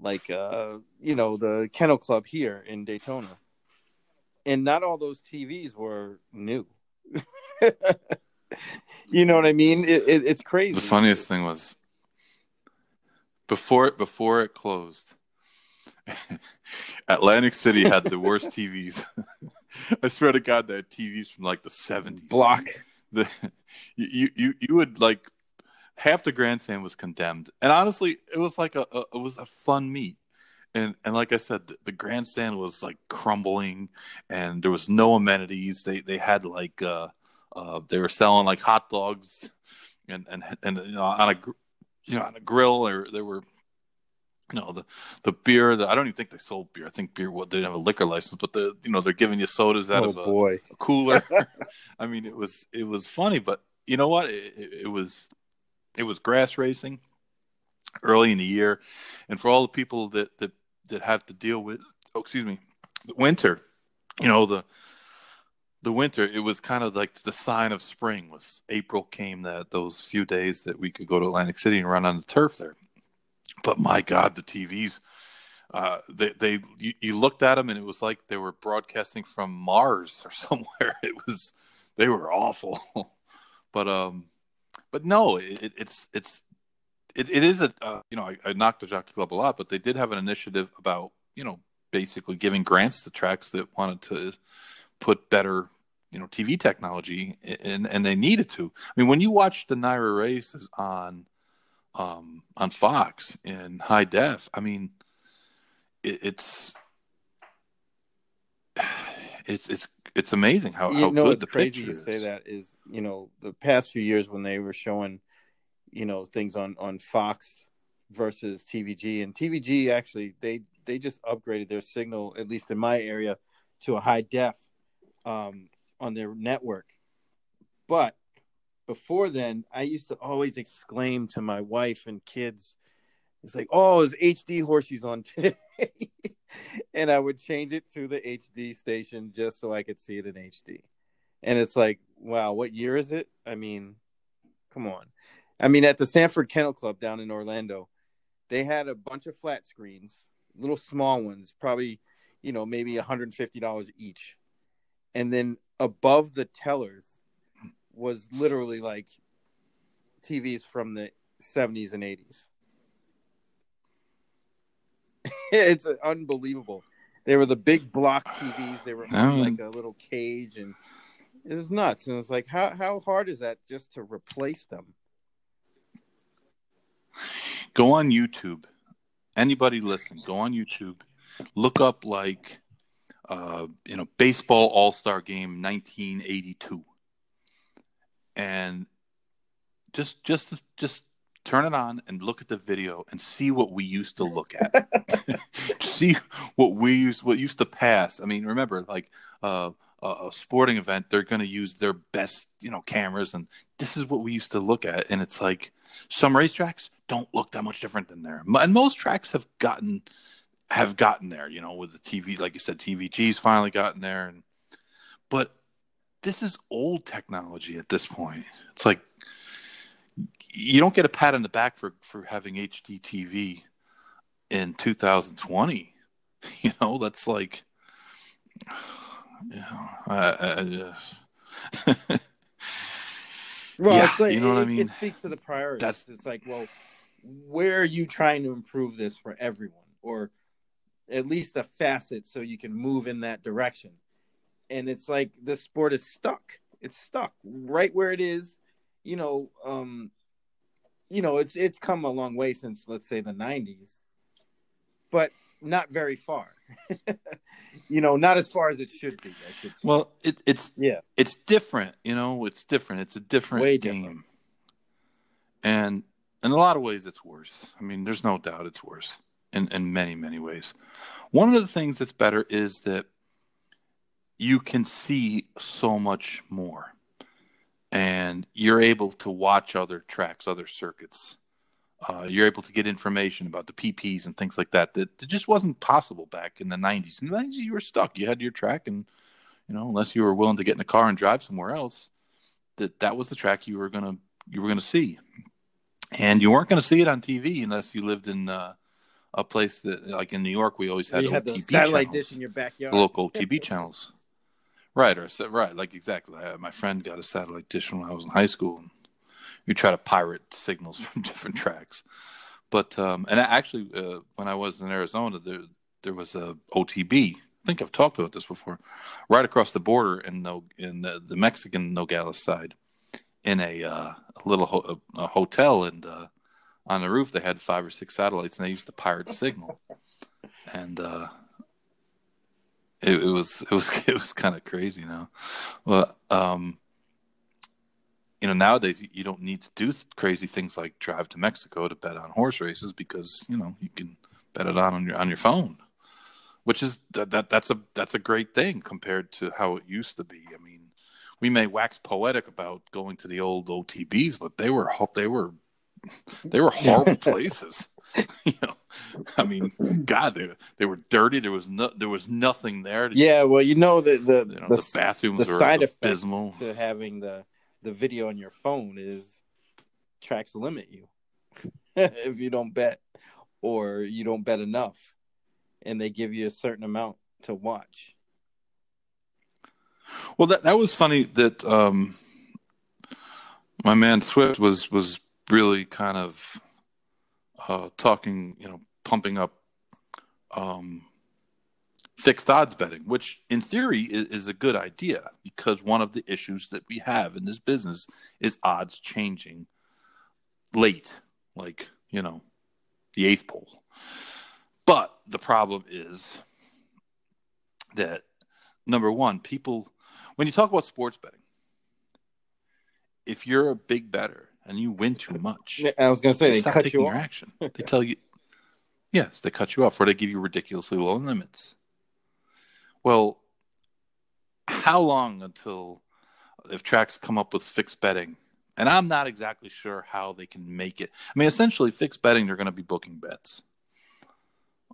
like, uh, you know, the Kennel Club here in Daytona, and not all those TVs were new. you know what I mean? It, it, it's crazy. The funniest thing was before it before it closed. Atlantic City had the worst TVs. I swear to God, they had TVs from like the seventies. Block. The you you you would like half the grandstand was condemned, and honestly, it was like a, a it was a fun meet and and like I said, the, the, grandstand was like crumbling, and there was no amenities. They they had like uh, uh, they were selling like hot dogs, and and and you know, on a you know on a grill, or they were. You know the the beer. The, I don't even think they sold beer. I think beer. Well, they didn't have a liquor license, but the you know they're giving you sodas out oh, of a, boy. a cooler. I mean, it was it was funny, but you know what? It, it, it was it was grass racing early in the year, and for all the people that that that have to deal with, oh, excuse me, winter. You know the the winter. It was kind of like the sign of spring. Was April came that those few days that we could go to Atlantic City and run on the turf there. But my God, the TVs. Uh, they they you, you looked at them and it was like they were broadcasting from Mars or somewhere. It was they were awful, but um, but no, it, it's it's it, it is a uh, you know I, I knocked the jockey club a lot, but they did have an initiative about you know basically giving grants to tracks that wanted to put better you know TV technology, and and they needed to. I mean, when you watch the NYRA races on um, on Fox in high def, I mean, it, it's it's it's it's amazing how, you how know, good the crazy picture you is. say that is you know the past few years when they were showing you know things on on Fox versus TVG and TVG actually they they just upgraded their signal at least in my area to a high def um, on their network. But before then, I used to always exclaim to my wife and kids, "It's like, oh, it's HD horses on today," and I would change it to the HD station just so I could see it in HD. And it's like, wow, what year is it? I mean, come on. I mean, at the Sanford Kennel Club down in Orlando, they had a bunch of flat screens, little small ones, probably, you know, maybe $150 each. And then above the tellers was literally like TVs from the 70s and 80s. it's unbelievable. They were the big block TVs. They were on like a little cage, and it was nuts. And it's like, how how hard is that just to replace them? Go on YouTube. Anybody listen, go on YouTube. Look up like uh, you know, baseball all star game nineteen eighty two. And just just just turn it on and look at the video and see what we used to look at. see what we used what used to pass. I mean, remember like uh a sporting event, they're going to use their best, you know, cameras, and this is what we used to look at. And it's like some racetracks don't look that much different than there, and most tracks have gotten have gotten there. You know, with the TV, like you said, TVG's finally gotten there, and but this is old technology at this point. It's like you don't get a pat on the back for for having HD TV in 2020. You know, that's like Yeah. Uh, uh, Well, Yeah, like, you know what I mean? It speaks to the priorities. That's- it's like, well, where are you trying to improve this for everyone, or at least a facet so you can move in that direction? And it's like the sport is stuck. It's stuck right where it is. You know, um, you know, it's it's come a long way since let's say the '90s, but not very far. you know, not as far as it should be. I should say. well, it, it's yeah, it's different, you know. It's different. It's a different Way game, different. and in a lot of ways, it's worse. I mean, there's no doubt it's worse in in many many ways. One of the things that's better is that you can see so much more, and you're able to watch other tracks, other circuits. Uh, you're able to get information about the PPs and things like that that, that just wasn't possible back in the 90s. In the 90s, you were stuck. You had your track, and you know, unless you were willing to get in a car and drive somewhere else, that that was the track you were gonna you were gonna see, and you weren't gonna see it on TV unless you lived in uh, a place that, like in New York, we always had had the satellite channels, dish in your backyard. local TV channels, right? Or right, like exactly. I, my friend got a satellite dish when I was in high school, and we try to pirate signals from different tracks. But um, and actually, uh, when I was in Arizona, there there was a OTB. I think I've talked about this before. Right across the border in no in the, the Mexican Nogales side, in a, uh, a little ho- a, hotel, and uh, on the roof they had five or six satellites, and they used to pirate signal. And uh, it, it was it was it was kind of crazy now. Well, um, you know, nowadays you don't need to do crazy things like drive to Mexico to bet on horse races because you know you can bet it on on your on your phone, which is that, that that's a that's a great thing compared to how it used to be. I mean, we may wax poetic about going to the old OTBs, but they were they were they were horrible places. you know, I mean, God, they they were dirty. There was no there was nothing there. To, Yeah, well, you know the the you know, the, the, bathrooms the side abysmal. to having the the video on your phone is tracks limit you if you don't bet or you don't bet enough, and they give you a certain amount to watch. Well, that that was funny. That um, my man Swift was was really kind of uh, talking, you know, pumping up um, fixed odds betting, which in theory is, is a good idea because one of the issues that we have in this business is odds changing late, like you know, the eighth pole. But the problem is that number one, people when you talk about sports betting, if you're a big bettor and you win too much, I was gonna say they cut you your off. action. They tell you, yes, they cut you off, or they give you ridiculously low limits. Well, how long until if tracks come up with fixed betting? And I'm not exactly sure how they can make it. I mean, essentially, fixed betting, they're going to be booking bets.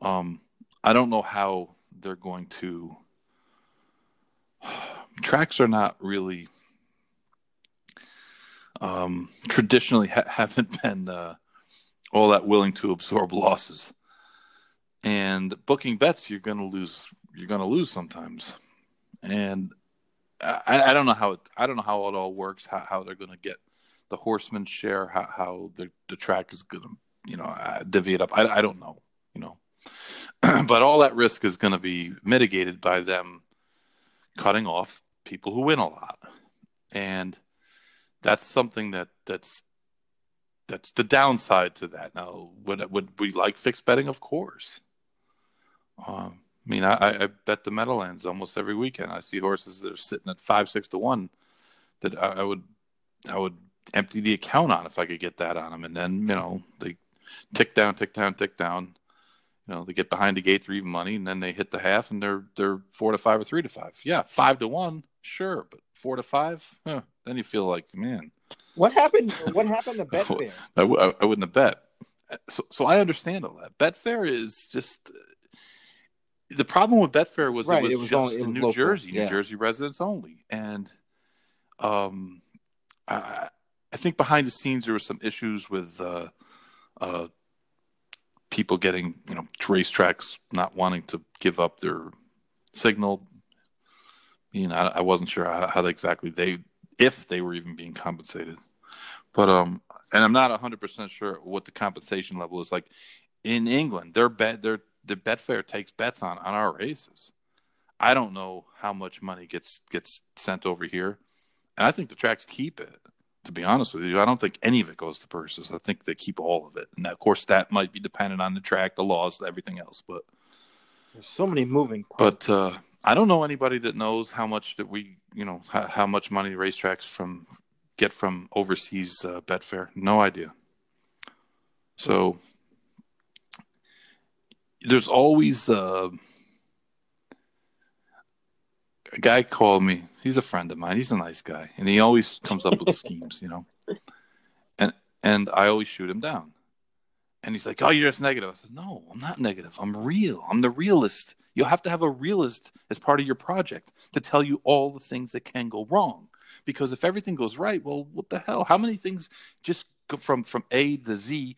Um, I don't know how they're going to. Tracks are not really um, traditionally ha- haven't been uh, all that willing to absorb losses. And booking bets, you're going to lose. You're going to lose sometimes. And I, I don't know how it, I don't know how it all works. How, how they're going to get the horseman share. How, how the the track is going to you know uh, divvy it up. I, I don't know. You know, but all that risk is going to be mitigated by them cutting off people who win a lot, and that's something that that's that's the downside to that. Now, would would we like fixed betting? Of course. Um, I mean, I, I bet the Meadowlands almost every weekend. I see horses that are sitting at five, six to one that I, I would I would empty the account on if I could get that on them, and then you know they tick down, tick down, tick down. You know, they get behind the gate for even money, and then they hit the half, and they're they're four to five or three to five. Yeah, five to one, sure, but four to five, huh, then you feel like man, What happened? What happened to Betfair? I, I- I wouldn't have bet. So, so I understand all that. Betfair is just the problem with Betfair was Right, it was, it was just only- it was New local, Jersey, New yeah. Jersey residents only, and um, I, I think behind the scenes there were some issues with uh, uh, people getting you know racetracks not wanting to give up their signal You know, I, I wasn't sure how, how exactly they, if they were even being compensated. But um, and I'm not 100 percent sure what the compensation level is like in England. Their bet, their the Betfair takes bets on on our races. I don't know how much money gets gets sent over here, and I think the tracks keep it. To be honest with you, I don't think any of it goes to purses. I think they keep all of it, and of course that might be dependent on the track, the laws, everything else. But There's so many moving parts. but uh, I don't know anybody that knows how much that we, you know, how, how much money racetracks from get from overseas uh, Betfair. No idea. So there's always the a guy called me. He's a friend of mine. He's a nice guy, and he always comes up with schemes, you know. And and I always shoot him down. And he's like, "Oh, you're just negative." I said, "No, I'm not negative. I'm real. I'm the realist. You'll have to have a realist as part of your project to tell you all the things that can go wrong. Because if everything goes right, well, what the hell? How many things just go from from A to Z?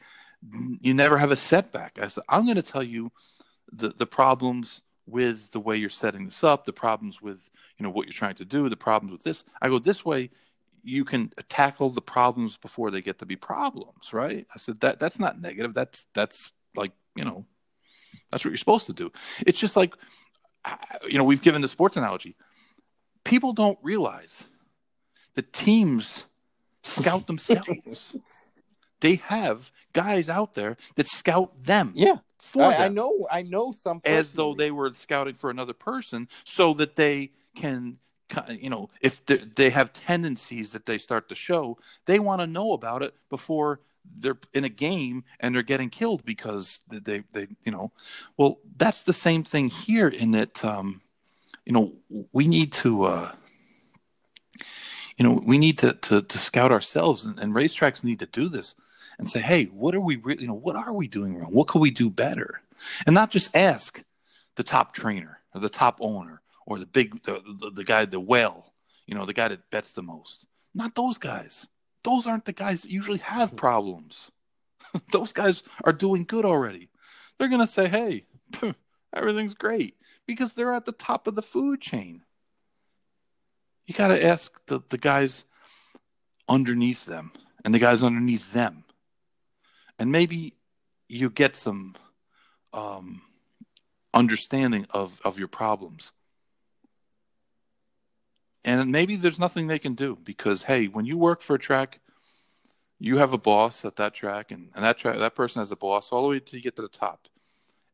You never have a setback. I said, I'm going to tell you the the problems with the way you're setting this up, the problems with you know what you're trying to do, the problems with this. I go this way, you can tackle the problems before they get to be problems, right? I said that that's not negative. That's that's like you know, that's what you're supposed to do. It's just like you know we've given the sports analogy. People don't realize the teams scout themselves. they have guys out there that scout them yeah, for I, them. I know. I know some as though they were scouting for another person so that they can you know if they- have tendencies that they start to show they want to know about it before they're in a game and they're getting killed because they they you know. Well that's the same thing here in that um you know we need to uh you know we need to to, to scout ourselves and, and racetracks need to do this and say hey what are we really you know what are we doing wrong? What could we do better? And not just ask the top trainer or the top owner or the big the, the, the guy the whale you know the guy that bets the most. Not those guys. Those aren't the guys that usually have hmm. problems. Those guys are doing good already. They're going to say hey everything's great because they're at the top of the food chain. You got to ask the, the guys underneath them and the guys underneath them and maybe you get some um, understanding of, of your problems. And maybe there's nothing they can do because hey when you work for a track you have a boss at that track and, and that track that person has a boss all the way till you get to the top.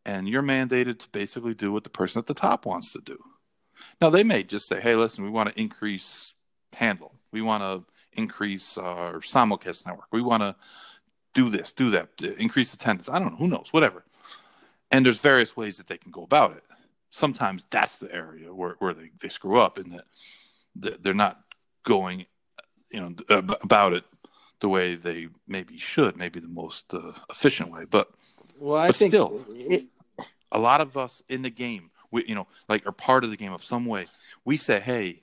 And you're mandated to basically do what the person at the top wants to do. Now they may just say hey listen we want to increase handle. We want to increase our simulcast network. We want to do this do that increase attendance. I don't know who knows whatever. And there's various ways that they can go about it. Sometimes that's the area where, where they, they screw up in that they're not going you know about it the way they maybe should maybe the most uh, efficient way. But Well, I but think still. it, a lot of us in the game we you know like are part of the game of some way. We say hey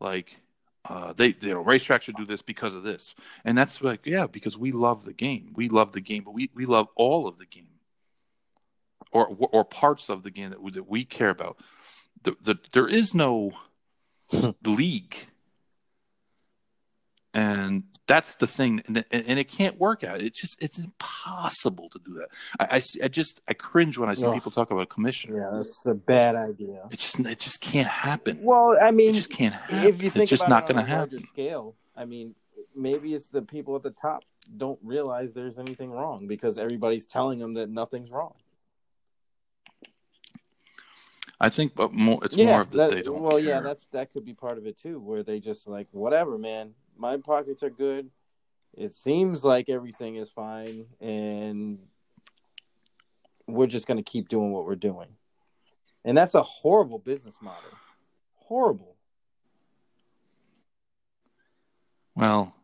like uh, they you know racetrack should do this because of this. And that's like yeah because we love the game. We love the game but we, we love all of the game. Or or parts of the game that we, that we care about. The, the there is no league and that's the thing and, and it can't work out it's just it's impossible to do that i, I, I just i cringe when i see people talk about a commissioner yeah, that's a bad idea. it just it just can't happen Well, I mean it just can't happen if you think it's just not going to a happen scale, I mean, maybe it's the people at the top don't realize there's anything wrong because everybody's telling them that nothing's wrong. i think but more it's yeah, more of that, that- they don't well, care. yeah, that's that could be part of it too, where they just like whatever, man. My pockets are good. It seems like everything is fine, and we're just gonna keep doing what we're doing. And that's a horrible business model. Horrible. Well,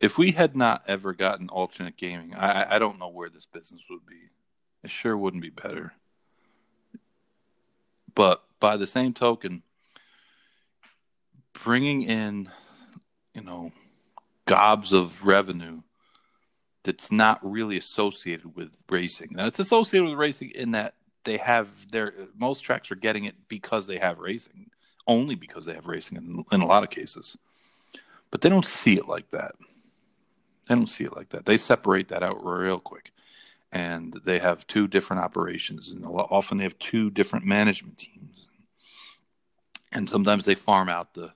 if we had not ever gotten alternate gaming, I- I don't know where this business would be. It sure wouldn't be better. But by the same token, bringing in, you know, gobs of revenue that's not really associated with racing. Now, it's associated with racing in that they have their most tracks are getting it because they have racing only because they have racing in, in a lot of cases. But they don't see it like that. They don't see it like that. They separate that out real quick. And they have two different operations, and often they have two different management teams. And sometimes they farm out the,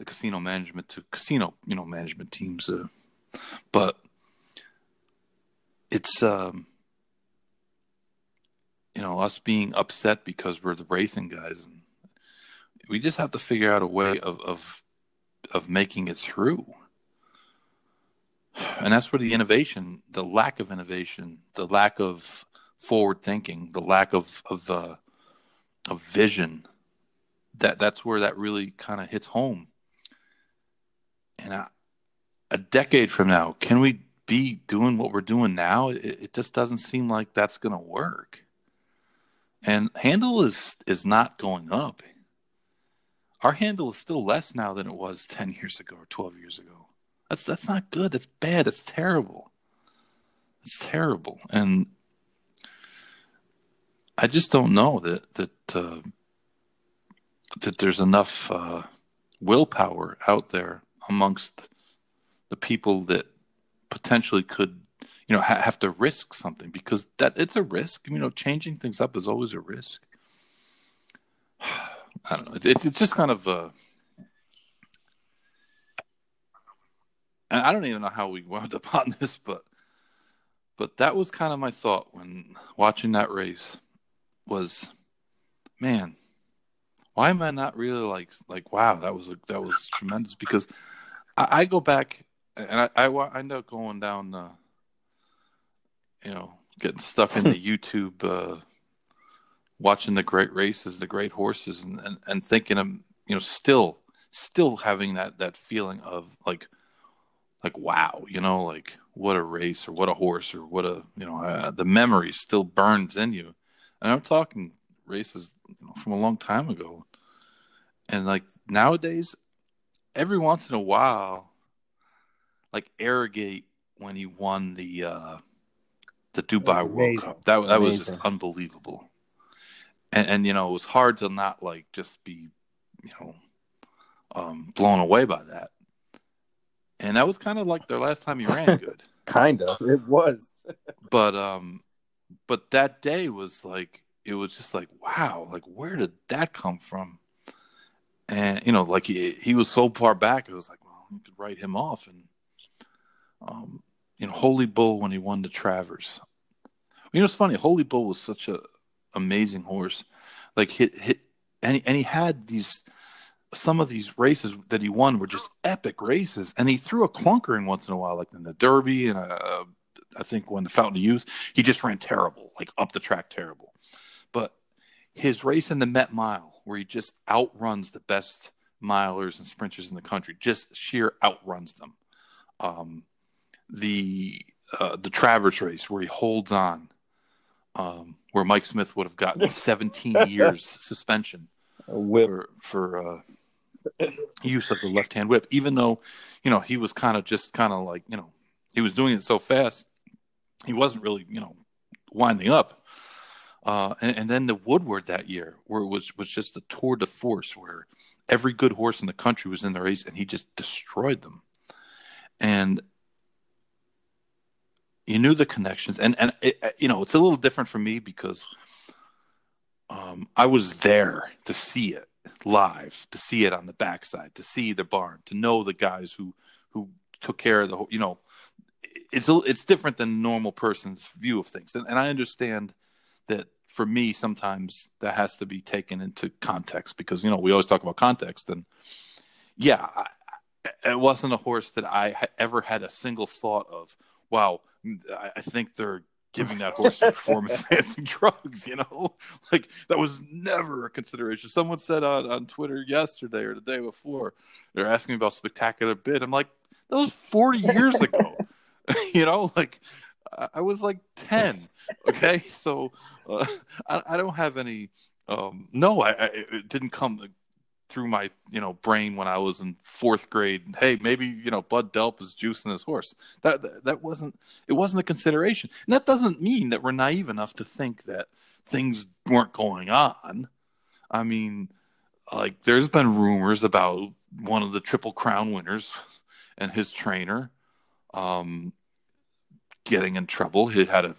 the casino management to casino, you know, management teams. Uh, but it's um, you know us being upset because we're the racing guys and we just have to figure out a way of of of making it through and that's where the innovation the lack of innovation the lack of forward thinking the lack of of uh, of vision that that's where that really kind of hits home and a decade from now can we be doing what we're doing now it, it just doesn't seem like that's going to work and handle is is not going up. Our handle is still less now than it was ten years ago or twelve years ago. That's that's not good. That's bad. It's terrible. It's terrible, and I just don't know that that uh, that there's enough uh, willpower out there amongst the people that potentially could you know ha- have to risk something because that it's a risk. You know, changing things up is always a risk. I don't know. It, it's just kind of. Uh, I don't even know how we wound up on this, but but that was kind of my thought when watching that race was, man, why am I not really like like wow that was a, that was tremendous because I, I go back and I, I, I end up going down uh, you know, getting stuck in the YouTube, uh, watching the great races, the great horses, and, and, and thinking of, you know, still, still having that, that feeling of like, like, wow, you know, like what a race or what a horse or what a, you know, uh, the memory still burns in you. And I'm talking races you know, from a long time ago. And like nowadays, every once in a while, like Arrogate when he won the, uh, the Dubai World Cup. That that Amazing. was just unbelievable. And, and you know, it was hard to not like just be, you know, um, blown away by that. And that was kind of like their last time he ran good. kind of. It was. but um but that day was like it was just like wow, like where did that come from? And you know, like he he was so far back, it was like, well, you could write him off and um you know, Holy Bull when he won the Travers. You know, it's funny. Holy Bull was such a amazing horse. Like hit hit, and he, and he had these some of these races that he won were just epic races, and he threw a clunker in once in a while, like in the Derby and uh, I think when the Fountain of Youth, he just ran terrible, like up the track terrible. But his race in the Met Mile, where he just outruns the best milers and sprinters in the country, just sheer outruns them. Um, the uh, the Travers race where he holds on, um, where Mike Smith would have gotten 17 years suspension for for uh, use of the left hand whip, even though you know he was kind of just kind of like you know he was doing it so fast, he wasn't really you know winding up. Uh, and, and, then the Woodward that year, where it was was just a tour de force, where every good horse in the country was in the race, and he just destroyed them. And you knew the connections, and and it, you know it's a little different for me because um, I was there to see it live, to see it on the backside, to see the barn, to know the guys who who took care of the whole. You know, it's it's different than normal person's view of things, and, and I understand that for me sometimes that has to be taken into context because you know we always talk about context and yeah I, it wasn't a horse that i ever had a single thought of wow I think they're giving that horse performance enhancing drugs, you know? Like that was never a consideration. Someone said on, on Twitter yesterday or the day before, they're asking about spectacular bid. I'm like, that was 40 years ago. you know, like I was like 10. Okay. So uh, I, I, don't have any, um, no, I, I, it didn't come through my you know brain when I was in fourth grade. Hey, maybe you know Bud Delp is juicing his horse. That, that that wasn't it wasn't a consideration. And that doesn't mean that we're naive enough to think that things weren't going on. I mean, like there's been rumors about one of the Triple Crown winners and his trainer um, getting in trouble. He had an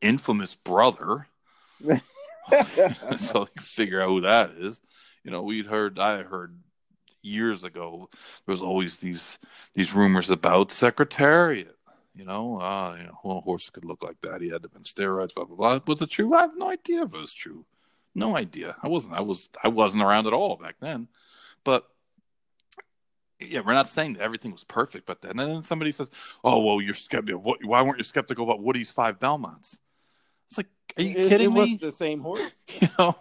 infamous brother. so you figure out who that is. You know, we'd heard, I heard years ago, there was always these these rumors about Secretariat. You know, uh, you know, well, a horse could look like that. He had to have been steroids, blah blah blah. Was it true? I have no idea if it was true. No idea. I wasn't. I was. I wasn't around at all back then. But yeah, we're not saying that everything was perfect, but then and then somebody says, "Oh, well, you're skeptical. Why weren't you skeptical about Woody's five Belmonts?" It's like, are you it, kidding it me? wasn't the same horse. you know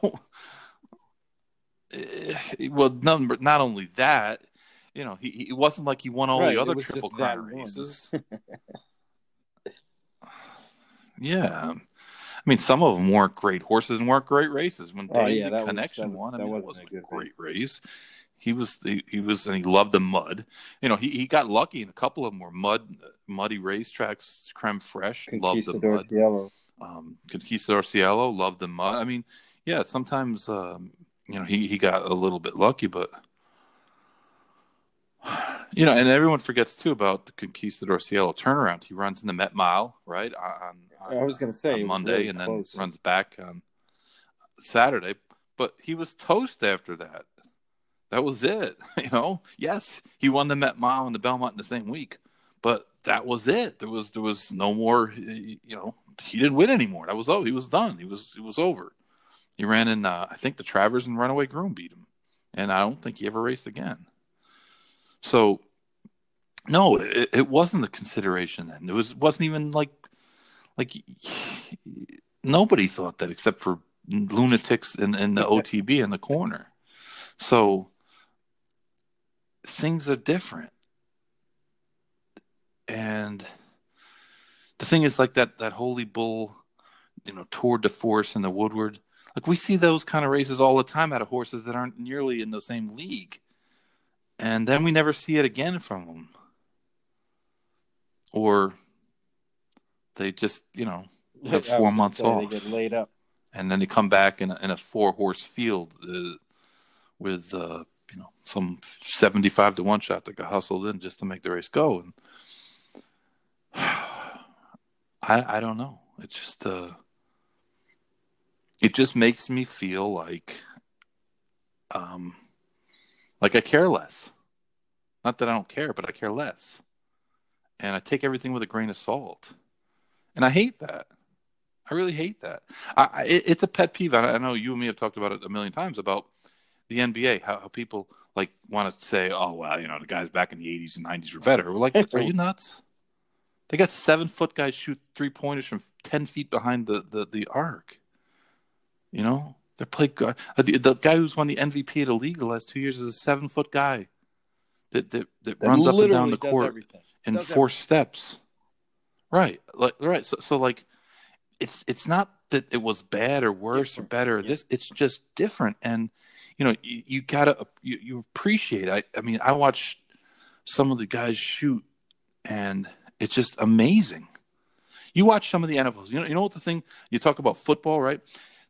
Eh, well not, not only that you know he it wasn't like he won all Right, the other triple crown races yeah i mean some of them weren't great horses and weren't great races when Oh, Daisy yeah, was- connection that- won i mean it wasn't a great race he was he, he was and he loved the mud you know he, he got lucky in a couple of them were mud muddy racetracks Creme Fraiche loved the mud Cielo. um, Conquistador Cielo loved the mud. I mean, yeah, sometimes um, you know he he got a little bit lucky, but you know, and everyone forgets too about the Conquistador Cielo turnaround. He runs in the Met Mile, right? On, on, I was going to say on Monday, really and then close. runs back on Saturday. But he was toast after that. That was it. You know, yes, he won the Met Mile and the Belmont in the same week, but that was it. There was there was no more. You know, he didn't win anymore. That was oh, he was done. He was it was over. He ran in, uh, I think the Travers and Runaway Groom beat him, and I don't think he ever raced again. So, no, it, it wasn't a consideration then. It was wasn't even like like nobody thought that except for lunatics in, in the OTB in the corner. So things are different. And the thing is like that that Holy Bull, you know, Tour de Force and the Woodward. Like we see those kind of races all the time out of horses that aren't nearly in the same league. And then we never see it again from them. Or they just, you know, have four months off. They get laid up. and then they come back in a, in a four horse field uh, with uh, you know some seventy five to one shot that got hustled in just to make the race go. And I I don't know. It just uh, it just makes me feel like um like I care less. Not that I don't care, but I care less. And I take everything with a grain of salt. And I hate that. I really hate that. I, I, it, it's a pet peeve. I, I know you and me have talked about it a million times about the NBA. How, how people like want to say, "Oh, well, you know, the guys back in the '80s and '90s were better." We're like, are you nuts? They got seven foot guys shoot three pointers from ten feet behind the the, the arc. You know, they play. uh, The, the guy who's won the MVP of the league the last two years is a seven foot guy that that, that That runs up and down the court everything. in Does four steps. Right. Like right. So so like it's it's not that it was bad or worse Different, or better. yeah. This it's just different and you know you, you gotta you, you appreciate I I mean I watch some of the guys shoot and it's just amazing. You watch some of the NFLs. You know you know what the thing you talk about football, right?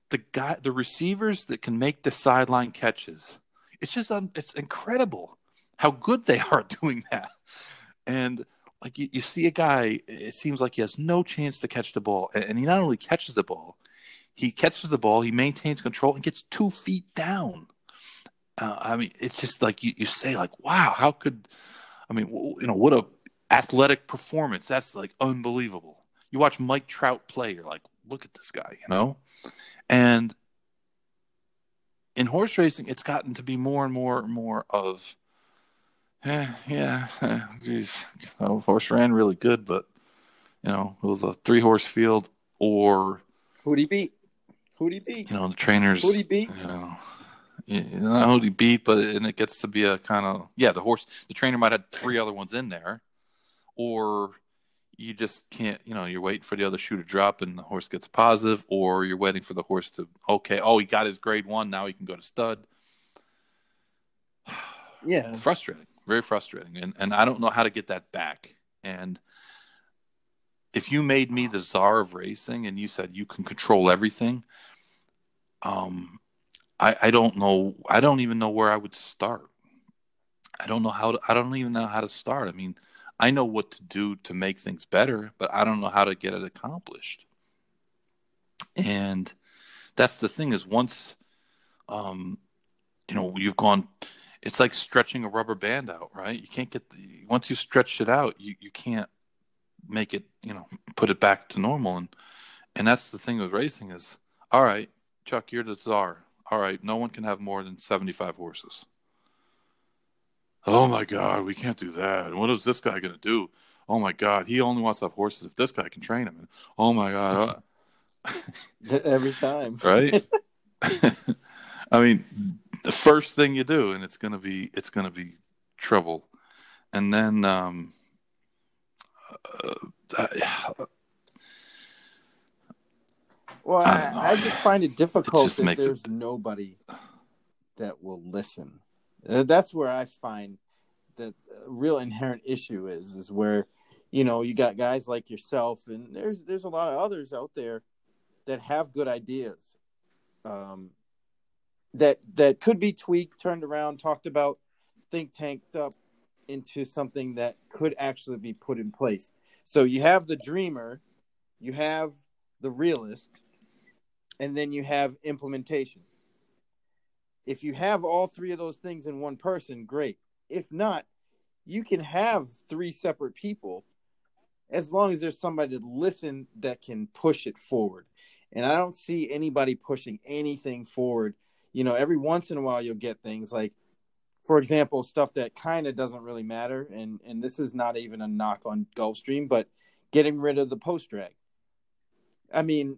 The guy the receivers that can make the sideline catches. It's just un, it's incredible how good they are doing that. And like you, you see a guy, it seems like he has no chance to catch the ball, and, and he not only catches the ball, he catches the ball, he maintains control, and gets two feet down. Uh, I mean, it's just like you, you say, like, wow, how could? I mean, w- you know, what a athletic performance. That's like unbelievable. You watch Mike Trout play, you're like, look at this guy, you know, and in horse racing, it's gotten to be more and more and more of yeah, yeah, eh, geez, horse ran really good, but you know, it was a three horse field, or Who'd he beat? Who'd he beat? you know, the trainers. Who'd he beat? You know, you only beat, but and it gets to be a kind of yeah, the horse, the trainer might have three other ones in there, or you just can't. You know, you're waiting for the other shoe to drop, and the horse gets positive, or you're waiting for the horse to okay, oh, he got his grade one, now he can go to stud. Yeah. It's frustrating, very frustrating, and and I don't know how to get that back. And if you made me the czar of racing and you said you can control everything, um, I, I don't know. I don't even know where I would start. I don't know how to. I don't even know how to start. I mean, I know what to do to make things better, but I don't know how to get it accomplished. And that's the thing is once, um, you know, you've gone. It's like stretching a rubber band out, right? You can't get the, once you stretch it out, you you can't make it, you know, put it back to normal. And and that's the thing with racing is, all right, Chuck, you're the czar all right, no one can have more than 75 horses. Oh my God, we can't do that. What is this guy going to do? Oh my God, he only wants to have horses if this guy can train him. Oh my God. Every time. right? I mean, the first thing you do, and it's going to be, it's going to be trouble. And then, um, uh, well, I, I, just find it difficult it that there's it... nobody that will listen. Uh, that's where I find the real inherent issue is is where you know you got guys like yourself and there's there's a lot of others out there that have good ideas um, that that could be tweaked, turned around, talked about, think tanked up into something that could actually be put in place. So you have the dreamer, you have the realist, and then you have implementation. If you have all three of those things in one person, great. If not, you can have three separate people as long as there's somebody to listen that can push it forward. And I don't see anybody pushing anything forward. You know, every once in a while you'll get things like, for example, stuff that kind of doesn't really matter. And and this is not even a knock on Gulfstream, but getting rid of the post drag. I mean,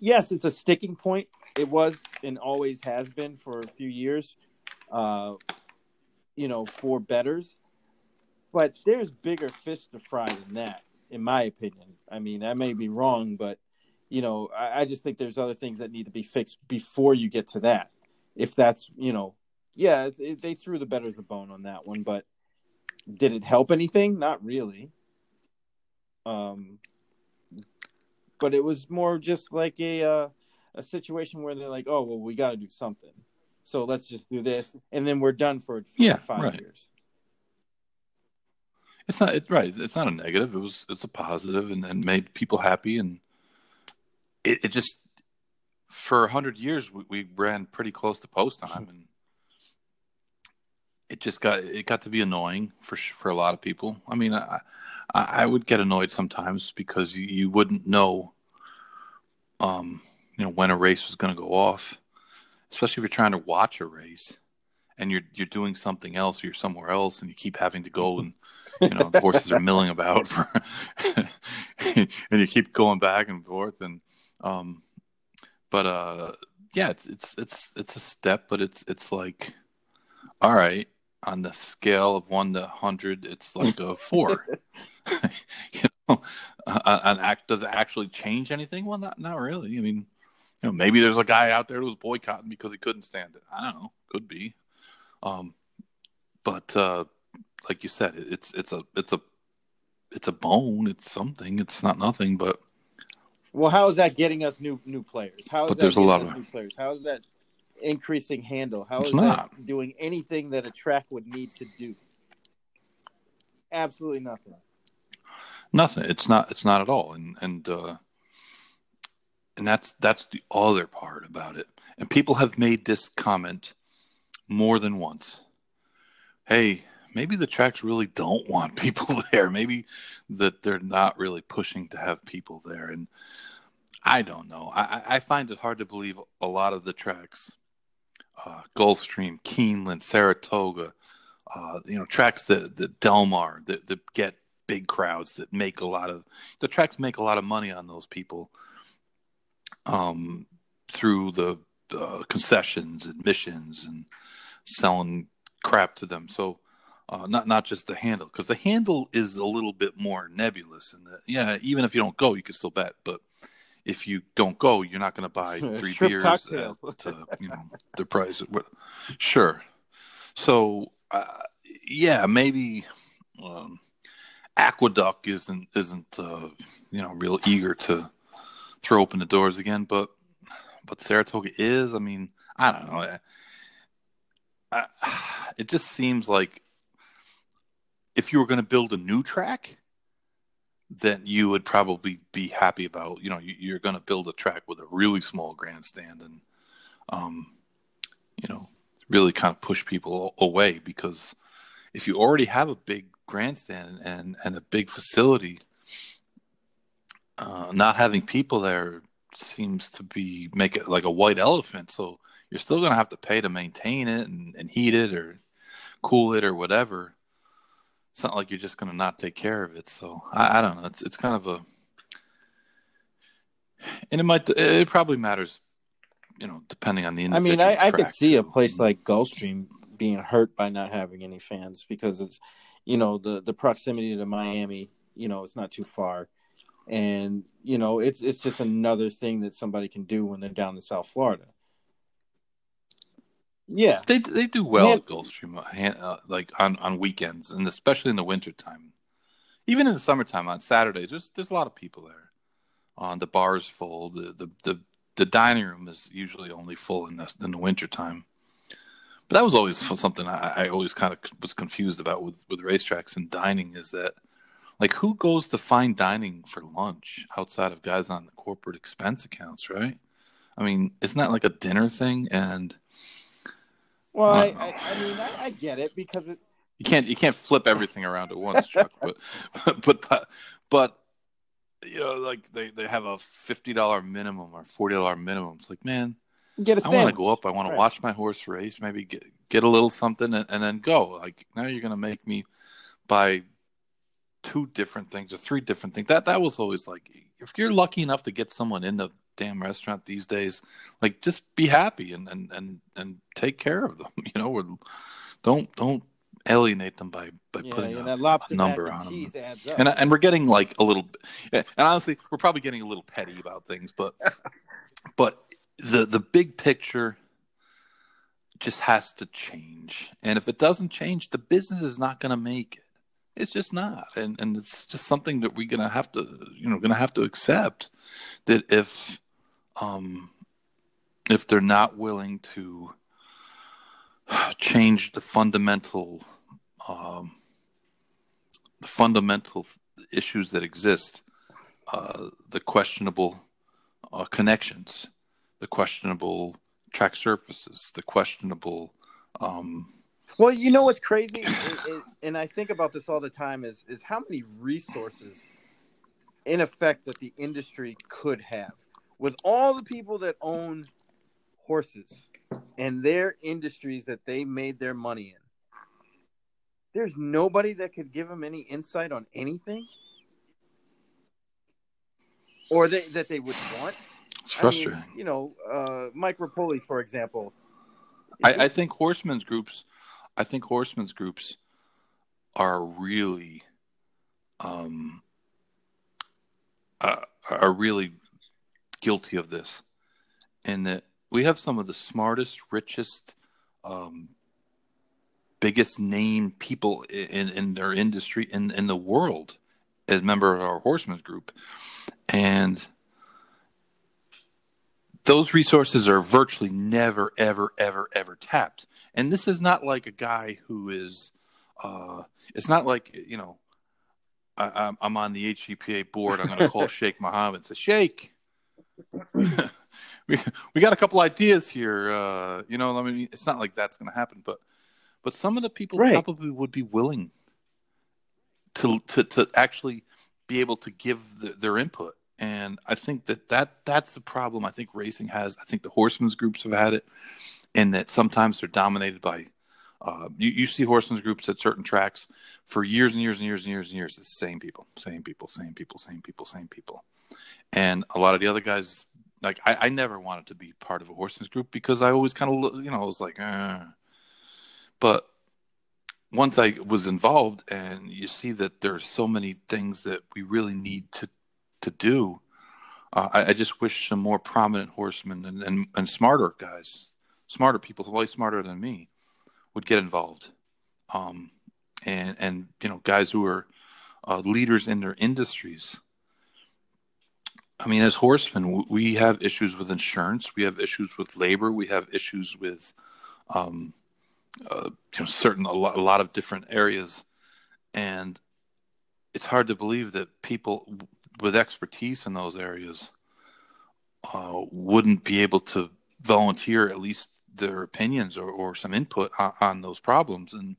yes, it's a sticking point. It was and always has been for a few years, uh, you know, for bettors. But there's bigger fish to fry than that, in my opinion. I mean, I may be wrong, but you know, I, I just think there's other things that need to be fixed before you get to that. If that's, you know, yeah, it, it, they threw the bettors a bone on that one, but did it help anything? Not really. Um, but it was more just like a uh, a situation where they're like, oh well, we got to do something, so let's just do this, and then we're done for, for yeah, five right. years. It's not it's right. It's not a negative. It was it's a positive and, and made people happy and it, it just for a hundred years we, we ran pretty close to post time and it just got it got to be annoying for for a lot of people. I mean, I I would get annoyed sometimes because you, you wouldn't know, um, you know, when a race was going to go off, especially if you're trying to watch a race and you're you're doing something else or you're somewhere else and you keep having to go and you know the horses are milling about for and you keep going back and forth and um but uh yeah it's it's it's it's a step but it's it's like all right on the scale of one to hundred, it's like a four. you know, an act does it actually change anything? Well, not not really. I mean, you know, maybe there's a guy out there who's boycotting because he couldn't stand it. I don't know. Could be. Um, but uh, like you said, it's it's a it's a it's a bone. It's something. It's not nothing. But well, how is that getting us new new players? How is but that there's a lot of new players? How is that increasing handle? How is not. that doing anything that a track would need to do? Absolutely nothing. Nothing. It's not. It's not at all. And and uh, and that's that's the other part about it. And people have made this comment more than once. Hey, maybe the tracks really don't want people there. Maybe that they're not really pushing to have people there. And I don't know. I, I find it hard to believe a lot of the tracks uh, Gulfstream, Keeneland, Saratoga, uh, you know, tracks that, that Del Mar that, that get big crowds that make a lot of the tracks make a lot of money on those people um, through the uh, concessions, admissions, and selling crap to them. So uh, not not just the handle because the handle is a little bit more nebulous and yeah, even if you don't go, you can still bet, but if you don't go, you're not going to buy three beers at uh, you know the price. Sure. So uh, yeah, maybe um, Aqueduct isn't isn't uh, you know real eager to throw open the doors again, but but Saratoga is. I mean, I don't know. I, it just seems like if you were going to build a new track, then you would probably be happy about. You know, you, are going to build a track with a really small grandstand and, um, you know, really kind of push people away because if you already have a big grandstand and and a big facility, uh, not having people there seems to be make it like a white elephant. So you're still going to have to pay to maintain it and, and heat it or cool it or whatever. It's not like you're just going to not take care of it. So I, I don't know. It's it's kind of a, and it might it probably matters, you know, depending on the. I mean, I, I could see a place like Gulfstream being hurt by not having any fans because it's, you know, the the proximity to Miami. You know, it's not too far and you know it's it's just another thing that somebody can do when they're down in South Florida. Yeah, they they do well at Gulfstream, uh, uh, like on on weekends and especially in the wintertime. Even in the summertime on Saturdays, there's there's a lot of people there. On uh, the bar's full. The, the the the dining room is usually only full in the in the wintertime. But that was always something I, I always kind of was confused about with with racetracks and dining is that like who goes to fine dining for lunch outside of guys on the corporate expense accounts, right? I mean, isn't that like a dinner thing? And well, I, I, I, mean, I, I, get it because it. You can't you can't flip everything around at once, Chuck. but, but but but you know, like they, they have a fifty dollar minimum or forty dollar minimum. It's like, man, get a I want to go up. I want right. to watch my horse race. Maybe get get a little something and, and then go. Like now, you're gonna make me buy two different things or three different things. That that was always like if you're lucky enough to get someone in the damn restaurant these days, like just be happy and and and, and take care of them. You know, or don't don't alienate them by by yeah, putting a, a, number on them. And and we're getting like a little, and honestly, we're probably getting a little petty about things, but but the the big picture just has to change. And if it doesn't change, the business is not going to make it. It's just not, and and it's just something that we're gonna have to, you know, gonna have to accept that if, um, if they're not willing to change the fundamental, um, the fundamental issues that exist, uh, the questionable uh, connections, the questionable track surfaces, the questionable um, well, you know what's crazy, it, it, and I think about this all the time is is how many resources, in effect, that the industry could have with all the people that own horses and their industries that they made their money in. There's nobody that could give them any insight on anything, or they, that they would want. It's frustrating. I mean, you know, uh, Mike Repole, for example. I, I think horsemen's groups I think horsemen's groups are really um, uh, are really guilty of this, in that we have some of the smartest, richest, um, biggest name people in, in their industry in, in the world as member of our horsemen's group, and those resources are virtually never, ever, ever, ever tapped. And this is not like a guy who is, uh, it's not like, you know, I, am on the HBPA board. I'm going to call Sheikh Mohammed and say, Sheikh, we, we got a couple ideas here. Uh, you know, I mean, it's not like that's going to happen, but, but some of the people right. probably would be willing to, to, to actually be able to give the, their input and I think that, that that's the problem I think racing has. I think the horsemen's groups have had it, in that sometimes they're dominated by. Uh, you, you see horsemen's groups at certain tracks for years and years and years and years and years. The same people, same people, same people, same people, same people, and a lot of the other guys. Like I, I never wanted to be part of a horsemen's group because I always kind of you know I was like, eh. but once I was involved, and you see that there's so many things that we really need to to do. Uh, I, I, just wish some more prominent horsemen and, and, and, smarter guys, smarter people, way smarter than me, would get involved. Um, and and you know, guys who are uh, leaders in their industries I mean, as horsemen, we have issues with insurance, we have issues with labor, we have issues with, um, uh, you know, certain a lot, a lot of different areas, and it's hard to believe that people with expertise in those areas uh, wouldn't be able to volunteer at least their opinions or, or some input on, on, those problems. And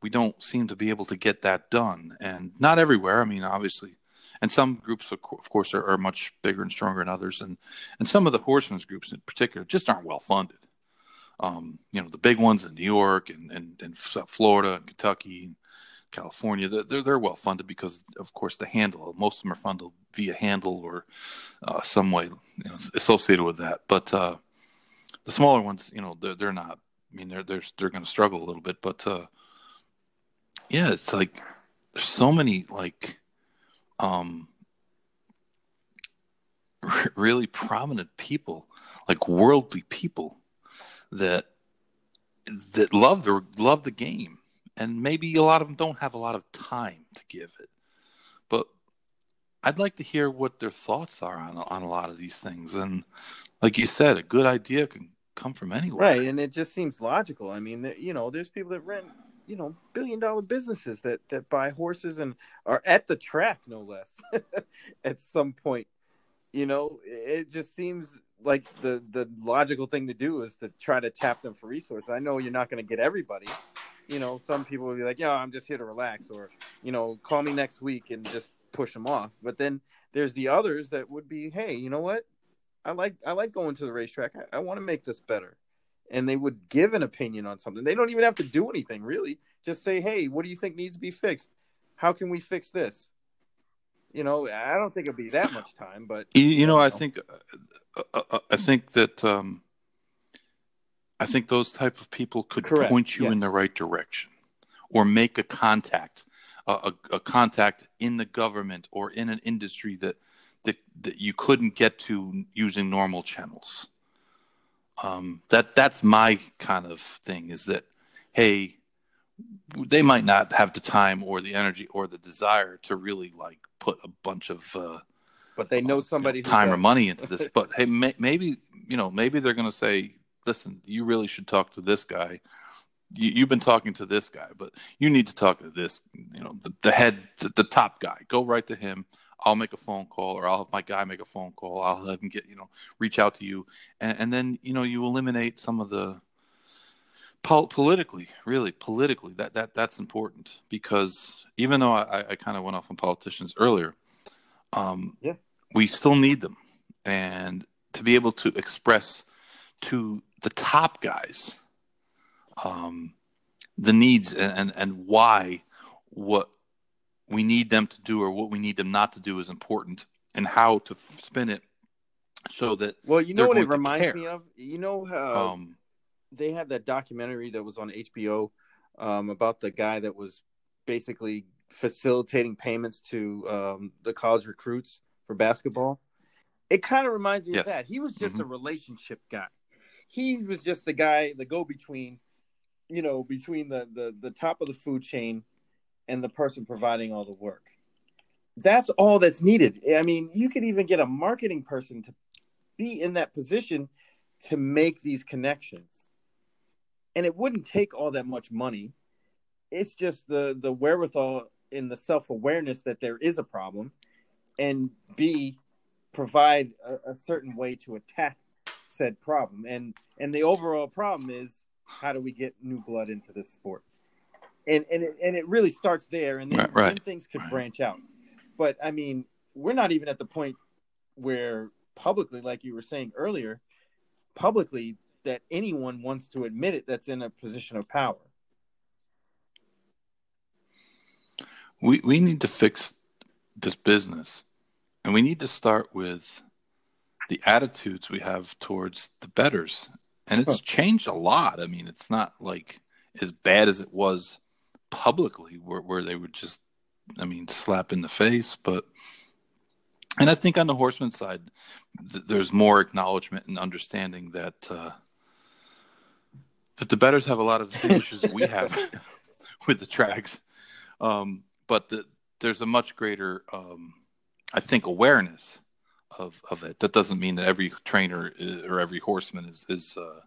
we don't seem to be able to get that done. And not everywhere. I mean obviously and some groups of, course are, are, much bigger and stronger than others. And and some of the horsemen's groups in particular just aren't well funded. Um, you know the big ones in new york and, and, and florida and kentucky california they're, they're well funded because of course the handle most of them are funded via handle or uh, some way you know, associated with that. But uh, the smaller ones you know they're, they're not i mean they're they're, they're going to struggle a little bit. But uh, yeah it's like there's so many like um, really prominent people, like worldly people, that that love the love the game, and maybe a lot of them don't have a lot of time to give it. But I'd like to hear what their thoughts are on on a lot of these things, and like you said, a good idea can come from anywhere, right? And it just seems logical. I mean, you know, there's people that rent you know billion dollar businesses that that buy horses and are at the track no less at some point you know it just seems like the the logical thing to do is to try to tap them for resources i know you're not going to get everybody you know some people will be like yeah i'm just here to relax or you know call me next week and just push them off but then there's the others that would be hey you know what i like i like going to the racetrack i, I want to make this better and they would give an opinion on something. They don't even have to do anything really. Just say, "Hey, what do you think needs to be fixed? How can we fix this?" You know, I don't think it'll be that much time, but you, you know, I think, uh, uh, uh, I think that, um, I think those type of people could Correct. point you yes. in the right direction, or make a contact, a, a, contact in the government or in an industry that that that you couldn't get to using normal channels um, that that's my kind of thing is that hey they might not have the time or the energy or the desire to really like put a bunch of uh, but they know somebody you know, time or money into this but hey may, maybe you know maybe they're going to say listen you really should talk to this guy you, have been talking to this guy but you need to talk to this you know the, the head the, the top guy go right to him I'll make a phone call or I'll have my guy make a phone call. I'll have him get, you know, reach out to you. And, and then, you know, you eliminate some of the pol- politically, really politically, that, that that's important because even though I, I kind of went off on politicians earlier, um, yeah. we still need them. And to be able to express to the top guys um, the needs and, and, and why what we need them to do or what we need them not to do is important and how to spin it so that well you know what it reminds me of? You know how um, they had that documentary that was on hbo um, about the guy that was basically facilitating payments to um, the college recruits for basketball? It kind of reminds me yes. of that. He was just mm-hmm. a relationship guy he was just the guy the go-between you know between the, the the top of the food chain and the person providing all the work. That's all that's needed. I mean, you could even get a marketing person to be in that position to make these connections. And it wouldn't take all that much money. It's just the the wherewithal in the self-awareness that there is a problem and B provide a, a certain way to attack said problem. And and the overall problem is how do we get new blood into this sport? and and it, and it really starts there, and then, right, right. then things could branch out. But I mean, we're not even at the point where publicly, like you were saying earlier, publicly that anyone wants to admit it that's in a position of power. We we need to fix this business, and we need to start with the attitudes we have towards the bettors, and it's changed a lot. I mean, it's not like as bad as it was publicly where, where they would just i mean slap in the face but and i think on the horseman side th- there's more acknowledgement and understanding that uh, that the bettors have a lot of the same issues we have with the tracks um, but the, there's a much greater um, i think awareness of of it. That doesn't mean that every trainer is, or every horseman is is uh,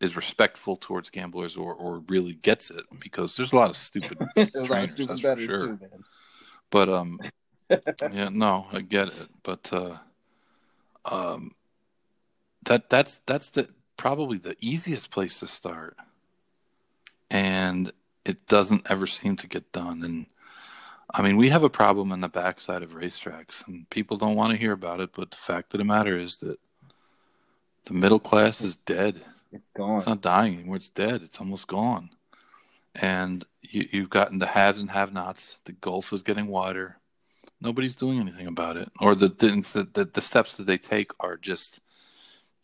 is respectful towards gamblers or or really gets it because there's a lot of stupid a lot of trainers, stupid that's for sure. too, man. But um, yeah, no, I get it. But uh, um, that that's that's the probably the easiest place to start, and it doesn't ever seem to get done. And I mean, we have a problem in the backside of racetracks, and people don't want to hear about it. But the fact of the matter is that the middle class is dead. It's gone. It's not dying anymore. It's dead. It's almost gone. And you, you've gotten the haves and have-nots. The gulf is getting wider. Nobody's doing anything about it, or the things that the, the steps that they take are just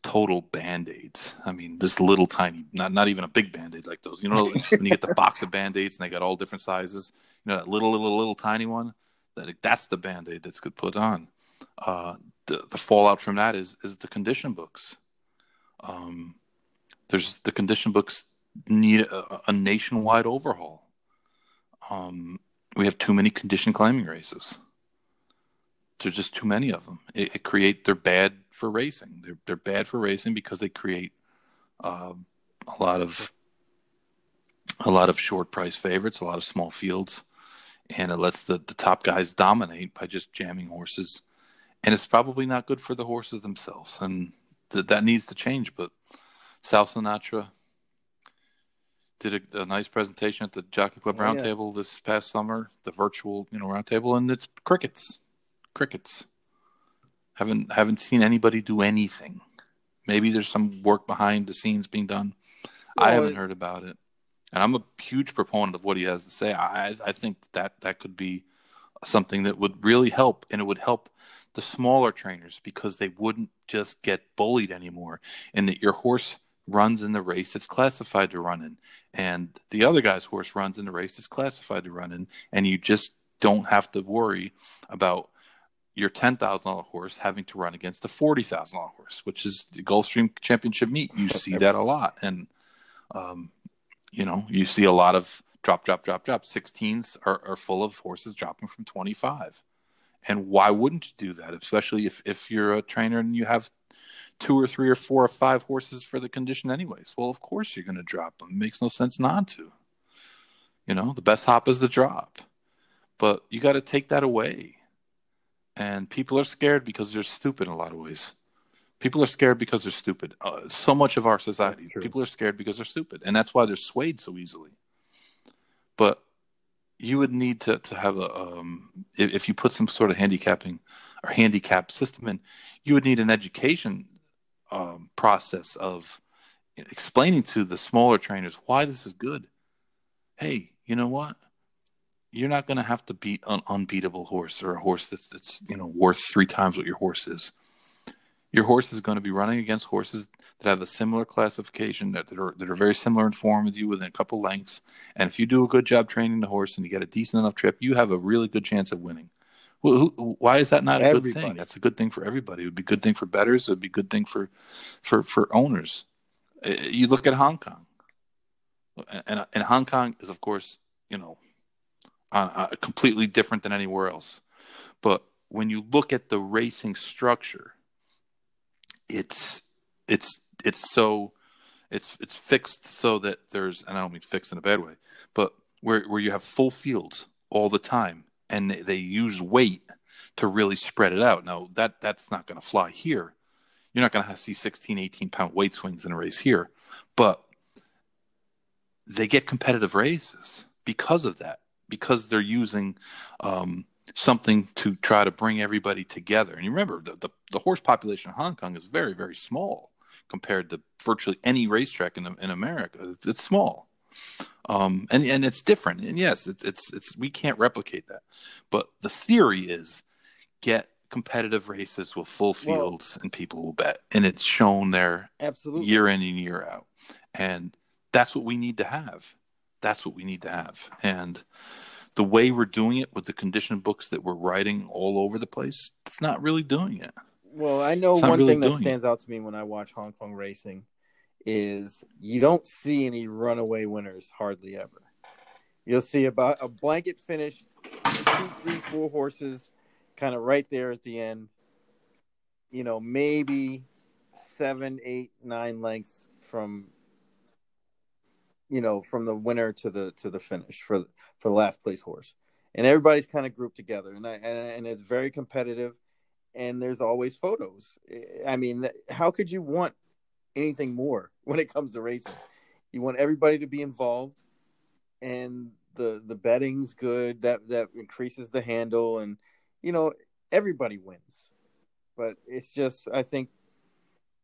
total band-aids. I mean, this little tiny, not not even a big band-aid like those. You know, when you get the box of band-aids and they got all different sizes. You know, that little, little, little tiny one. That that's the band-aid that's good put on. Uh, the the fallout from that is is the condition books. Um, there's the condition books need a, a nationwide overhaul. Um, we have too many condition climbing races. There's just too many of them. It, it create they're bad for racing. They're they're bad for racing because they create uh, a lot of a lot of short price favorites, a lot of small fields, and it lets the the top guys dominate by just jamming horses. And it's probably not good for the horses themselves, and th- that needs to change. But Sal Sinatra did a, a nice presentation at the Jockey Club Oh, yeah. Roundtable this past summer, the virtual you know roundtable, and it's crickets, crickets. Haven't haven't seen anybody do anything. Maybe there's some work behind the scenes being done. I haven't heard about it, and I'm a huge proponent of what he has to say. I I think that that could be something that would really help, and it would help the smaller trainers because they wouldn't just get bullied anymore, and that your horse runs in the race it's classified to run in, and the other guy's horse runs in the race it's classified to run in, and you just don't have to worry about your ten thousand dollar horse having to run against a forty thousand dollar horse, which is the Gulfstream Championship meet. You see that a lot, and um, you know you see a lot of drop, drop, drop, drop. Sixteens are, are full of horses dropping from twenty five, and why wouldn't you do that? Especially if if you're a trainer and you have two or three or four or five horses for the condition anyways. Well, of course you're going to drop them. It makes no sense not to. You know, the best hop is the drop, but you got to take that away and people are scared because they're stupid in a lot of ways. People are scared because they're stupid. Uh, so much of our society, people are scared because they're stupid, and that's why they're swayed so easily. But you would need to to have a um, if, if you put some sort of handicapping or handicap system in, you would need an education um, process of explaining to the smaller trainers why this is good. Hey, you know what? You're not going to have to beat an unbeatable horse or a horse that's that's you know worth three times what your horse is. Your horse is going to be running against horses that have a similar classification that, that are that are very similar in form with you within a couple lengths. And if you do a good job training the horse and you get a decent enough trip, you have a really good chance of winning. Well, who, why is that not a good thing? That's a good thing for everybody. It would be a good thing for bettors. It would be a good thing for for for owners. Uh, You look at Hong Kong, and and Hong Kong is of course you know uh, completely different than anywhere else. But when you look at the racing structure, it's it's it's so it's it's fixed so that there's and I don't mean fixed in a bad way, but where where you have full fields all the time and they, they use weight to really spread it out. Now that that's not going to fly here. You're not going to see 16, 18 pound weight swings in a race here, but they get competitive races because of that because they're using um, something to try to bring everybody together. And you remember the, the, the horse population in Hong Kong is very, very small compared to virtually any racetrack in, in America. It's, it's small. Um, and, and it's different. And yes, it, it's, it's, we can't replicate that. But the theory is get competitive races with full Well- fields and people will bet. And it's shown there Absolutely. year in and year out. And that's what we need to have. That's what we need to have. And the way we're doing it with the condition books that we're writing all over the place, it's not really doing it. Well, I know one really thing that doing it. stands out to me when I watch Hong Kong racing is you don't see any runaway winners hardly ever. You'll see about a blanket finish, two, three, four horses, kind of right there at the end. you know, maybe seven, eight, nine lengths from you know from the winner to the to the finish for for the last place horse. And everybody's kind of grouped together and I, and, and it's very competitive and there's always photos. I mean how could you want anything more when it comes to racing? You want everybody to be involved and the the betting's good that that increases the handle and you know everybody wins. But it's just i think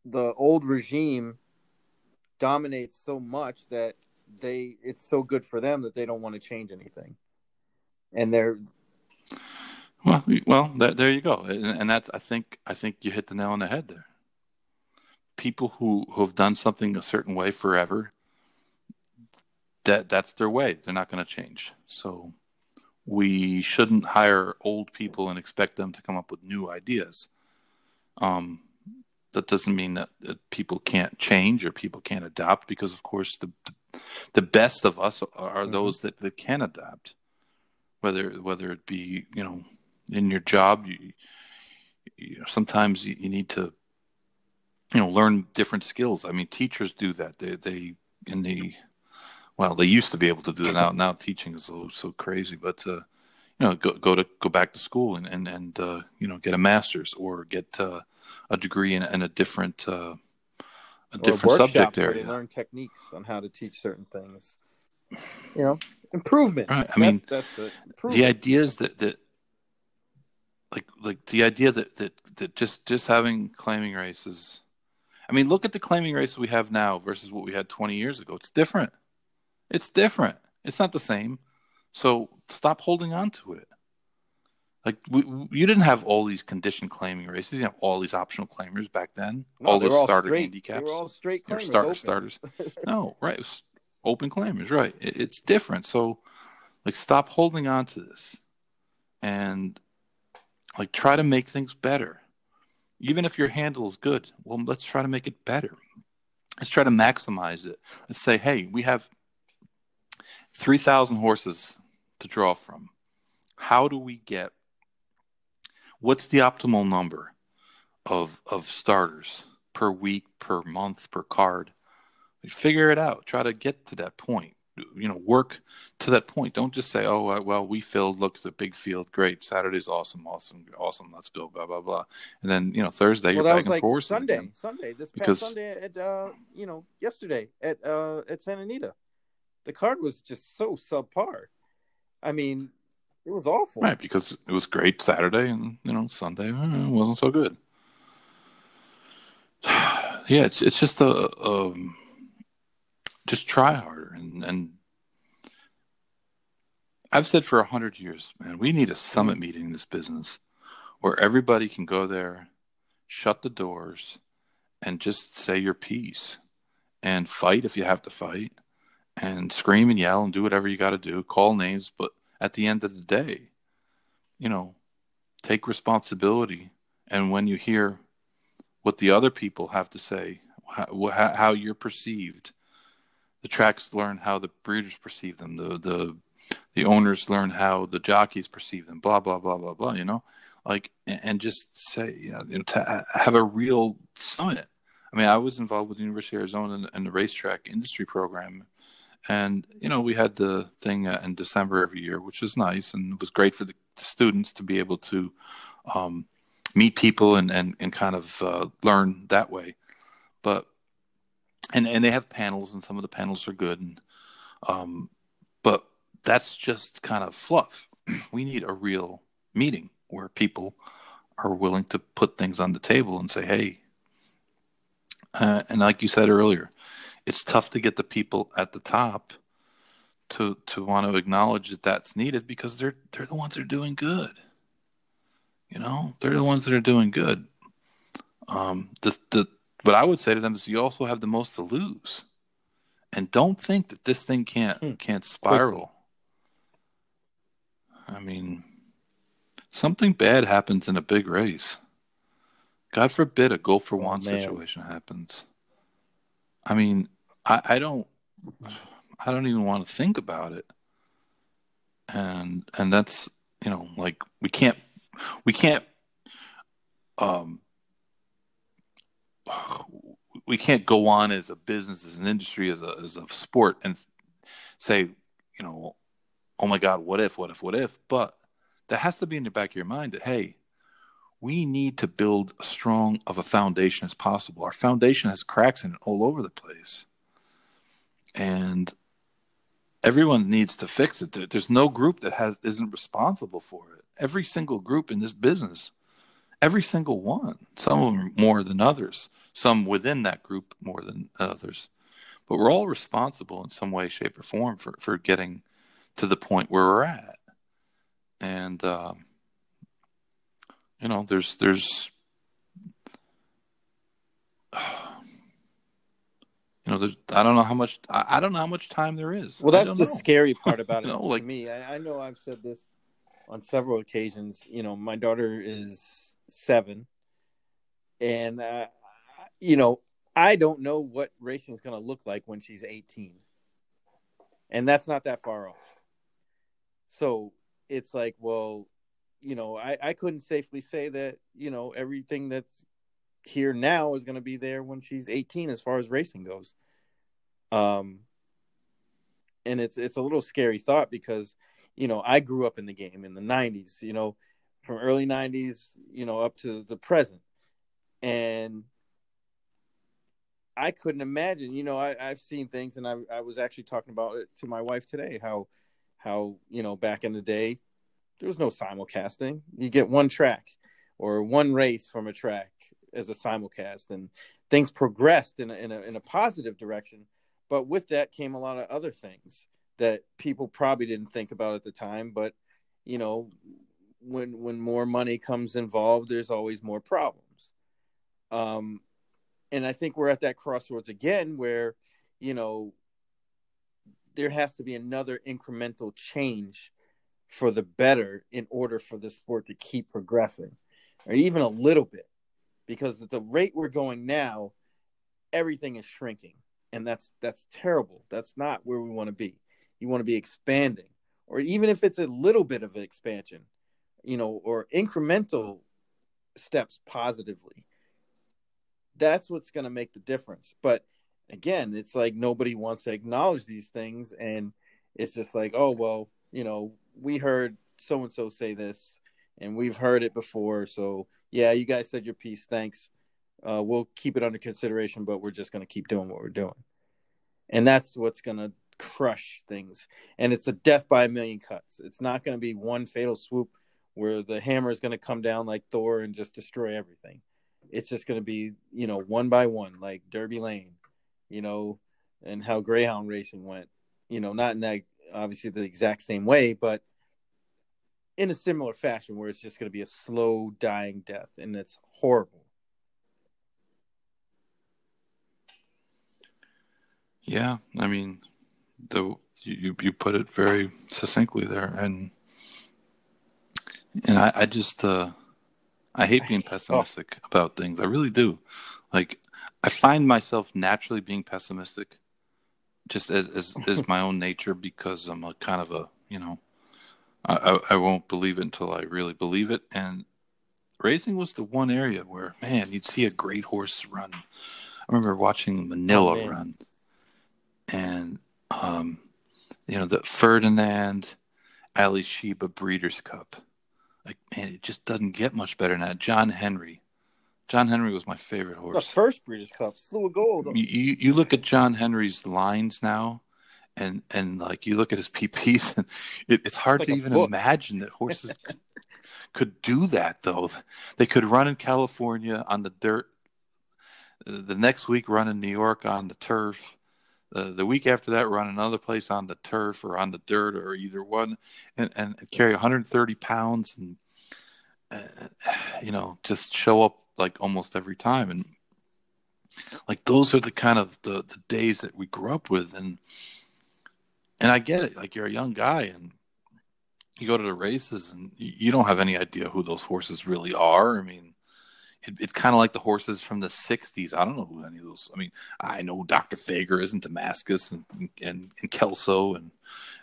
the old regime dominates so much that they it's so good for them that they don't want to change anything. And they're well well there you go. And, and that's i think i think you hit the nail on the head there. People who who have done something a certain way forever that that's their way. They're not going to change. So we shouldn't hire old people and expect them to come up with new ideas. Um that doesn't mean that, that people can't change or people can't adapt because of course the the best of us are mm-hmm. those that, that can adapt whether whether it be you know in your job you, you sometimes you, you, need to you know learn different skills. I mean teachers do that. They they in the well they used to be able to do that. Now now teaching is so so crazy. But uh you know go go to go back to school and and, and uh you know get a master's or get uh a degree in, in a different uh, a different subject area. learn techniques on how to teach certain things. You know, improvement. Right. I mean, that's, that's the ideas that that like like the idea that that that just just having claiming races. I mean, look at the claiming races we have now versus what we had 20 years ago. It's different. It's different. It's not the same. So stop holding on to it. Like we, you didn't have all these condition claiming races. You didn't have all these optional claimers back then. No, all those all starter straight. handicaps. They were all straight claimers. Starter starters. no, right. open claimers. Right. It, it's different. So, like, stop holding on to this, and like try to make things better. Even if your handle is good, well, let's try to make it better. Let's try to maximize it. Let's say, hey, we have three thousand horses to draw from. How do we get what's the optimal number of of starters per week, per month, per card? Figure it out. Try to get to that point. You know, work to that point. Don't just say, "Oh, well, we filled. Look, it's a big field. Great. Saturday's awesome, awesome, awesome. Let's go." Blah blah blah. And then you know Thursday well, you're back and like forth. Sunday, again. Sunday. This past because... Sunday at uh, you know yesterday at uh at Santa Anita, the card was just so subpar. I mean, it was awful. Right, because it was great Saturday and you know Sunday eh, wasn't so good. yeah, it's it's just a, um, just try harder and and I've said for a hundred years, man, we need a summit meeting in this business where everybody can go there, shut the doors, and just say your piece and fight if you have to fight and scream and yell and do whatever you got to do, call names, but at the end of the day, you know, take responsibility. And when you hear what the other people have to say, how, how you're perceived, the tracks learn how the breeders perceive them, the the the owners learn how the jockeys perceive them, blah blah blah blah blah. You know, like and just say, you know, to have a real summit. I mean, I was involved with the University of Arizona in the racetrack industry program and you know, we had the thing uh, in December every year, which was nice, and it was great for the, the students to be able to um, meet people and and and kind of uh, learn that way. But and and they have panels, and some of the panels are good, and um, but that's just kind of fluff. we need a real meeting where people are willing to put things on the table and say, "Hey," uh, and like you said earlier, it's tough to get the people at the top to to want to acknowledge that that's needed because they're they're the ones that are doing good. You know, they're the ones that are doing good. Um, the the what I would say to them is you also have the most to lose, and don't think that this thing can't hmm. can't spiral. I mean, something bad happens in a big race. God forbid a goal for oh, one man. situation happens. I mean, I, I don't, I don't even want to think about it. And and that's you know like we can't we can't um we can't go on as a business, as an industry, as a as a sport, and say, you know, oh my God, what if, what if, what if? But that has to be in the back of your mind that hey, we need to build strong of a foundation as possible. Our foundation has cracks in it all over the place, and everyone needs to fix it. There's no group that has isn't responsible for it. Every single group in this business, every single one. Some of them more than others. Some within that group more than others. But we're all responsible in some way, shape, or form for for getting to the point where we're at. And um, you know, there's there's you know, there's I don't know how much I, I don't know how much time there is. Well, that's the know. scary part about it. no, like me, I, I, know I've said this on several occasions. You know, my daughter is seven, and uh, you know, I don't know what racing is going to look like when she's eighteen, and that's not that far off. So it's like, well, you know, I, I couldn't safely say that, you know, everything that's here now is going to be there when she's 18 as far as racing goes. Um, and it's it's a little scary thought because, you know, I grew up in the game in the 90s, you know, from early 90s, you know, up to the present. And I couldn't imagine, you know, I, I've seen things and I, I was actually talking about it to my wife today, how, how, you know, back in the day, there was no simulcasting. You get one track or one race from a track as a simulcast, and things progressed in a, in a, in a positive direction. But with that came a lot of other things that people probably didn't think about at the time. But you know, when when more money comes involved, there's always more problems. Um, and I think we're at that crossroads again, where you know there has to be another incremental change for the better in order for the sport to keep progressing or even a little bit because at the rate we're going now everything is shrinking. And that's that's terrible. That's not where we want to be. You want to be expanding or even if it's a little bit of expansion you know or incremental steps positively that's what's going to make the difference. But again it's like nobody wants to acknowledge these things. And it's just like oh well you know we heard so and so say this, and we've heard it before. So yeah, you guys said your piece. Thanks. Uh, we'll keep it under consideration, but we're just going to keep doing what we're doing, and that's what's going to crush things. And it's a death by a million cuts. It's not going to be one fatal swoop where the hammer is going to come down like Thor and just destroy everything. It's just going to be, you know, one by one, like Derby Lane, you know, and how Greyhound racing went. You know, not in that obviously the exact same way, but in a similar fashion where it's just going to be a slow dying death and it's horrible. Yeah, I mean, the you you put it very succinctly there, and and I, I just uh, I hate being pessimistic oh. about things. I really do. Like I find myself naturally being pessimistic, just as as, as my own nature because I'm a kind of a you know I, I won't believe it until I really believe it. And racing was the one area where man you'd see a great horse run. I remember watching Manila oh, run, and um, you know the Ferdinand Alysheba Breeders' Cup. Like man, it just doesn't get much better than that. John Henry John Henry was my favorite horse. The first Breeders' Cup, Slew o' Gold. You, you, you look at John Henry's lines now, and and like you look at his PPs, and it, it's hard it's like to even book. imagine that horses could do that. Though they could run in California on the dirt, the next week run in New York on the turf, the the week after that run another place on the turf or on the dirt or either one, and and carry 130 pounds and. Uh, you know, just show up like almost every time and like those are the kind of the, the days that we grew up with and and I get it like you're a young guy and you go to the races and you don't have any idea who those horses really are I mean it, it's kind of like the horses from the 60s I don't know who any of those I mean I know Dr. Fager is in Damascus and and, and Kelso and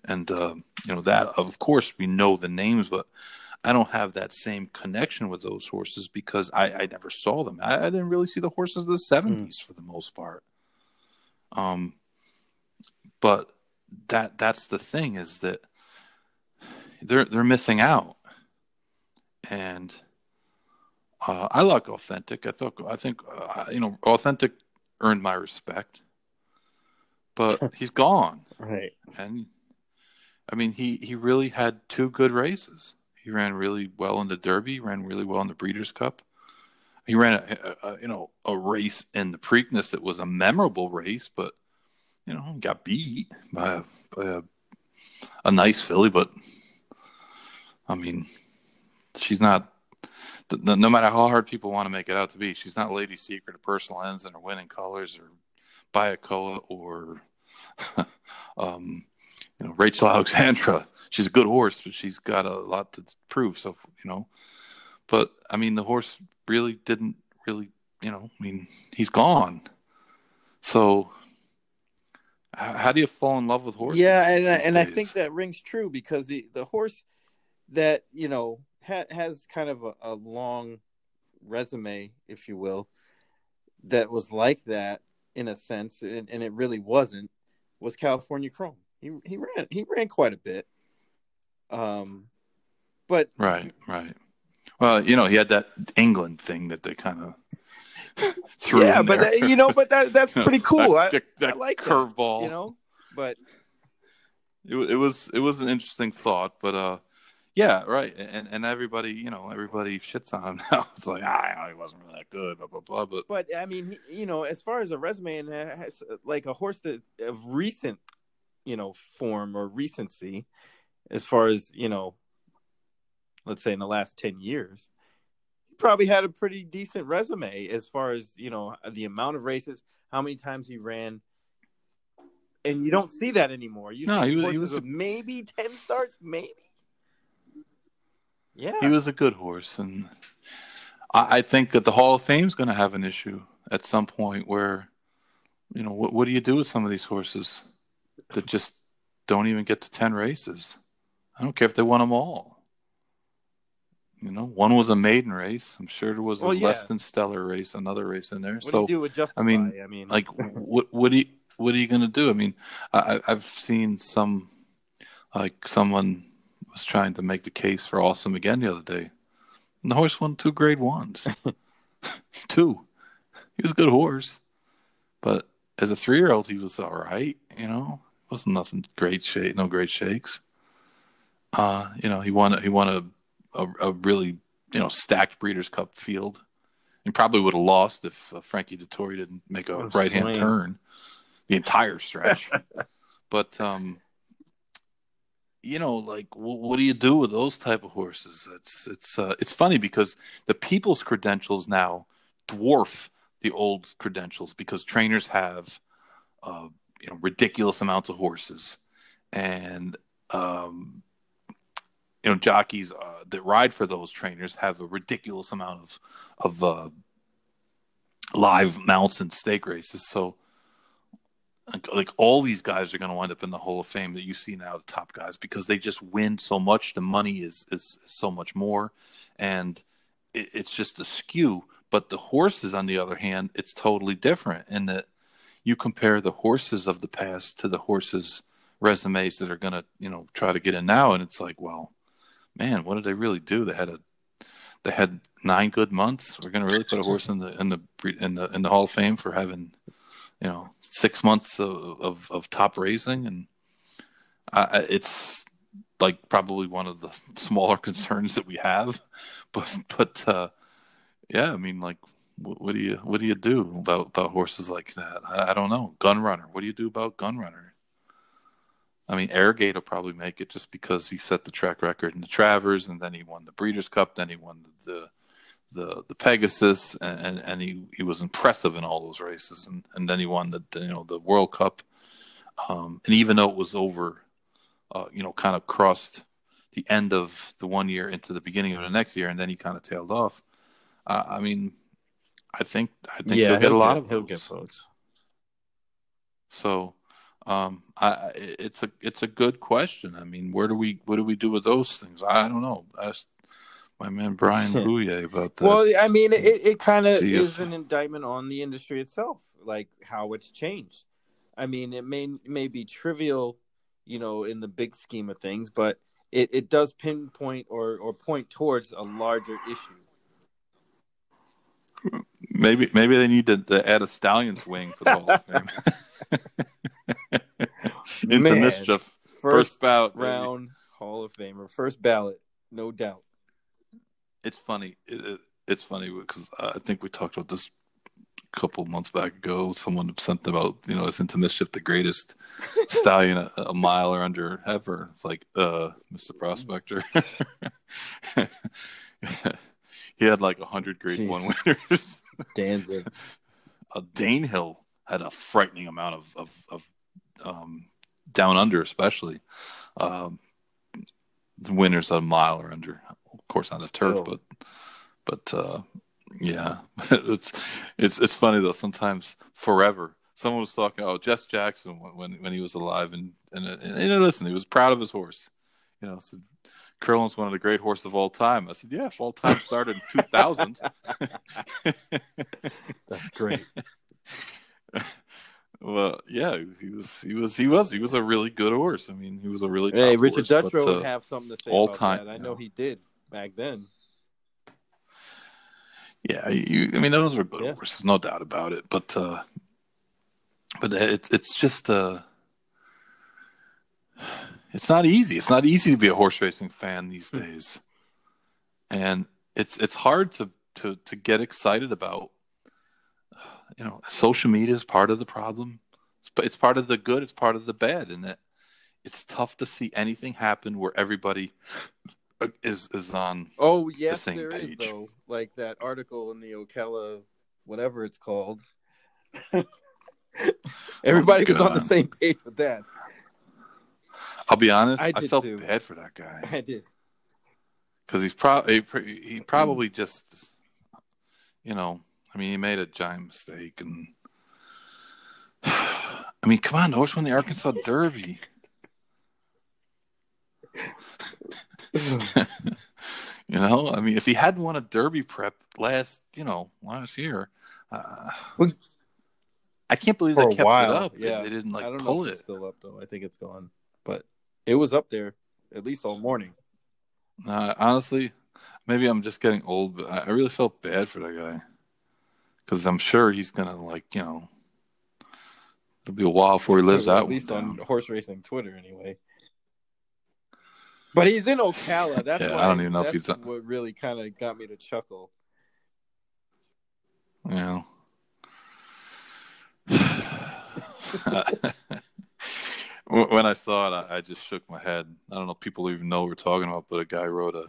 and uh, you know that of course we know the names but I don't have that same connection with those horses because I, I never saw them. I, I didn't really see the horses of the seventies mm. for the most part. Um, but that that's the thing is that they're they're missing out, and uh, I like authentic. I thought I think uh, you know authentic earned my respect, but he's gone. Right, and I mean he he really had two good races. He ran really well in the Derby, ran really well in the Breeders' Cup. He ran a, a, a you know a race in the Preakness that was a memorable race, but you know got beat by a, by a, a nice filly. But I mean, she's not. No matter how hard people want to make it out to be, she's not Lady Secret or Personal Ensign or Winning Colors or Bayakoa or um, you know Rachel Alexandra she's a good horse, but she's got a lot to prove. So you know, but I mean, the horse really didn't really, you know, I mean, he's gone. So how do you fall in love with horses? Yeah, and and I think that rings true because the the horse that you know ha- has kind of a, a long resume, if you will, that was like that in a sense, and, and it really wasn't, was California Chrome. He he ran he ran quite a bit, um, but right, right. Well, you know, he had that England thing that they kind of Yeah, but that, you know, but that that's pretty cool. that, I, that I like curveball. You know, but it, it was it was an interesting thought, but uh, yeah, right. And and everybody, you know, everybody shits on him now. It's like, ah, he wasn't really that good, blah blah blah. But but I mean, you know, as far as a resume and has like a horse that of recent, you know, form or recency, as far as you know let's say in the last 10 years probably had a pretty decent resume as far as you know the amount of races how many times he ran. And you don't see that anymore. You no, he was, he was a... maybe 10 starts maybe? Yeah. He was a good horse and i, I think that the hall of fame is going to have an issue at some point where you know what, what do you do with some of these horses that just don't even get to 10 races? I don't care if they won them all. You know, one was a maiden race. I'm sure there was a yeah. less than stellar race, another race in there. What so, do you do with Justify? I mean, I mean, like, what what do you what are you going to do? I mean, I, I've seen some, like, someone was trying to make the case for Awesome again the other day. And the horse won two grade ones. two. He was a good horse. But as a three year old, he was all right, you know? Wasn't nothing great shake, no great shakes. Uh, you know, he won he won a, a, a really you know stacked Breeders' Cup field, and probably would have lost if uh, Frankie Dettori didn't make a right hand turn the entire stretch. but um, you know, like w- what do you do with those type of horses? It's it's uh, it's funny because the people's credentials now dwarf the old credentials because trainers have uh, you know ridiculous amounts of horses and um, you know jockeys uh, that ride for those trainers have a ridiculous amount of of uh, live mounts and stake races. So like, like all these guys are going to wind up in the Hall of Fame that you see now, the top guys, because they just win so much. The money is is, so much more, and it, it's just a skew. But the horses, on the other hand, it's totally different in that you compare the horses of the past to the horses resumes that are going to you know try to get in now, and it's like, well, man, what did they really do? They had a they had nine good months. We're going to really put a horse in the in the in the in the Hall of Fame for having you know six months of of, of top racing, and it's like probably one of the smaller concerns that we have. But but uh, yeah, I mean, like, what, what, do you what do you do about about horses like that? I, I don't know. Gun runner. What do you do about gun runner? I mean, Arrogate will probably make it just because he set the track record in the Travers, and then he won the Breeders' Cup, then he won the the the Pegasus, and, and, and he, he was impressive in all those races, and, and then he won the, the you know the World Cup, um, and even though it was over, uh, you know, kind of crossed the end of the one year into the beginning of the next year, and then he kind of tailed off. Uh, I mean, I think I think yeah, he'll get he'll a lot get, of he'll get folks. So um, I, it's a it's a good question. I mean, where do we what do we do with those things? I don't know. I, my man Brian Bouye about that. Well, I mean, it, it kind of is if- an indictment on the industry itself, like how it's changed. I mean, it may may be trivial, you know, in the big scheme of things, but it, it does pinpoint or, or point towards a larger issue. maybe maybe they need to, to add a Stallions wing for the Hall of Fame. Into Man, mischief, First, first bout baby. round Hall of Famer, first ballot, no doubt. It's funny. It, it, it's funny because I think we talked about this a couple months back ago. Someone sent about you know is into mischief the greatest stallion a, a mile or under ever. It's like, uh, Mr. Prospector. he had like a hundred grade Jeez. one winners. Danzig. uh, Danehill had a frightening amount of of, of um, down under, especially um, the winners a mile or under. Of course, on the turf, but but uh, yeah, it's it's it's funny though. Sometimes forever. Someone was talking. Oh, Jess Jackson when when, when he was alive, and, and and and listen, he was proud of his horse. You know, said Curlin's one of the great horses of all time. I said, yeah, if all time started in two thousand. That's great. Well, yeah, he was, he was, he was, he was a really good horse. I mean, he was a really. Hey, Richard horse, Dutrow but, would uh, have something to say all about time, that. I know he did back then. Yeah, you, I mean, those were good Yeah. horses, no doubt about it. But, uh, but it's it's just, uh, it's not easy. It's not easy to be a horse racing fan these Hmm. days, and it's it's hard to to to get excited about. You know, social media is part of the problem. It's, it's part of the good. It's part of the bad, and that it's tough to see anything happen where everybody uh, is is on. Oh yes, same there is though. Like that article in the Ocala, whatever it's called. Oh everybody was on the same page with that. I'll be honest. I I, felt too. bad for that guy. I did. because he's probably he probably just you know i mean he made a giant mistake and i mean come on horse won the arkansas derby you know i mean if he hadn't won a derby prep last you know last year uh, Well, i can't believe they kept while, it up yeah. they, didn't like I don't know pull if it it's still up though. I think it's gone, but it was up there at least all morning. Uh, honestly, maybe I'm just getting old, but I really felt bad for that guy because I'm sure he's gonna like you know it'll be a while before he lives out. At least on horse racing Twitter anyway. But he's in Ocala. That's Yeah, I don't even know if he's- what really kind of got me to chuckle. Yeah. when I saw it, I, I just shook my head. I don't know if people even know what we're talking about, but a guy wrote a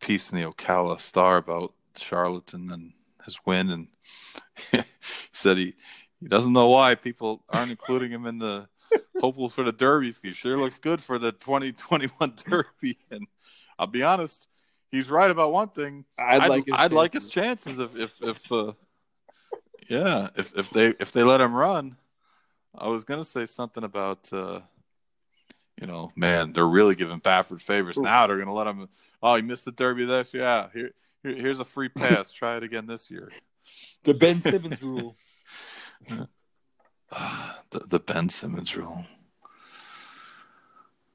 piece in the Ocala Star about Charlatan and his win, and he said he he doesn't know why people aren't including him in the hopefuls for the Derby. He sure looks good for the 2021 Derby, and I'll be honest, he's right about one thing. I'd, I'd, like his I'd like his chances. chances if if if uh, yeah if if they if they let him run. I was gonna say something about uh, you know man they're really giving Baffert favors now. They're gonna let him. Oh, he missed the Derby this. Yeah, here, here here's a free pass. Try it again this year. the Ben Simmons rule. the the Ben Simmons rule.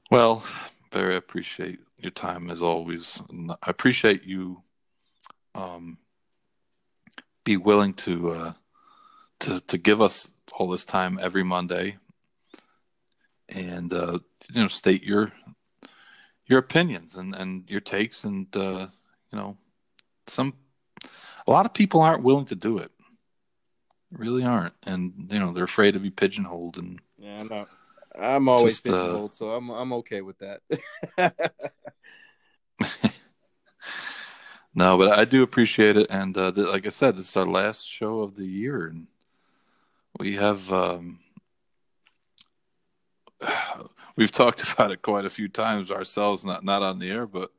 Well, Barry, I appreciate your time as always. And I appreciate you um, be willing to uh, to to give us all this time every Monday, and uh, you know state your your opinions and, and your takes, and uh, you know some a lot of people aren't willing to do it really aren't and you know they're afraid to be pigeonholed and Yeah, I'm not. I'm always Just, uh, pigeonholed, so I'm I'm okay with that. no but i do appreciate it and uh, th- like i said this is our last show of the year and we have um we've talked about it quite a few times ourselves not not on the air but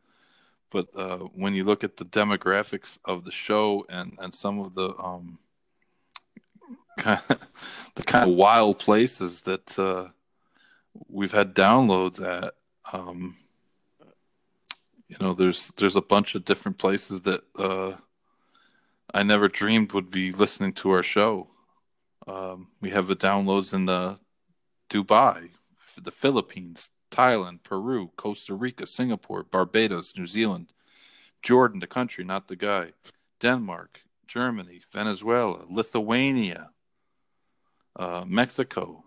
but uh when you look at the demographics of the show and and some of the um kind of, the kind of wild places that uh we've had downloads at um you know, there's there's a bunch of different places that uh, I never dreamed would be listening to our show. Um, we have the downloads in the Dubai, the Philippines, Thailand, Peru, Costa Rica, Singapore, Barbados, New Zealand, Jordan, the country, not the guy, Denmark, Germany, Venezuela, Lithuania, uh, Mexico.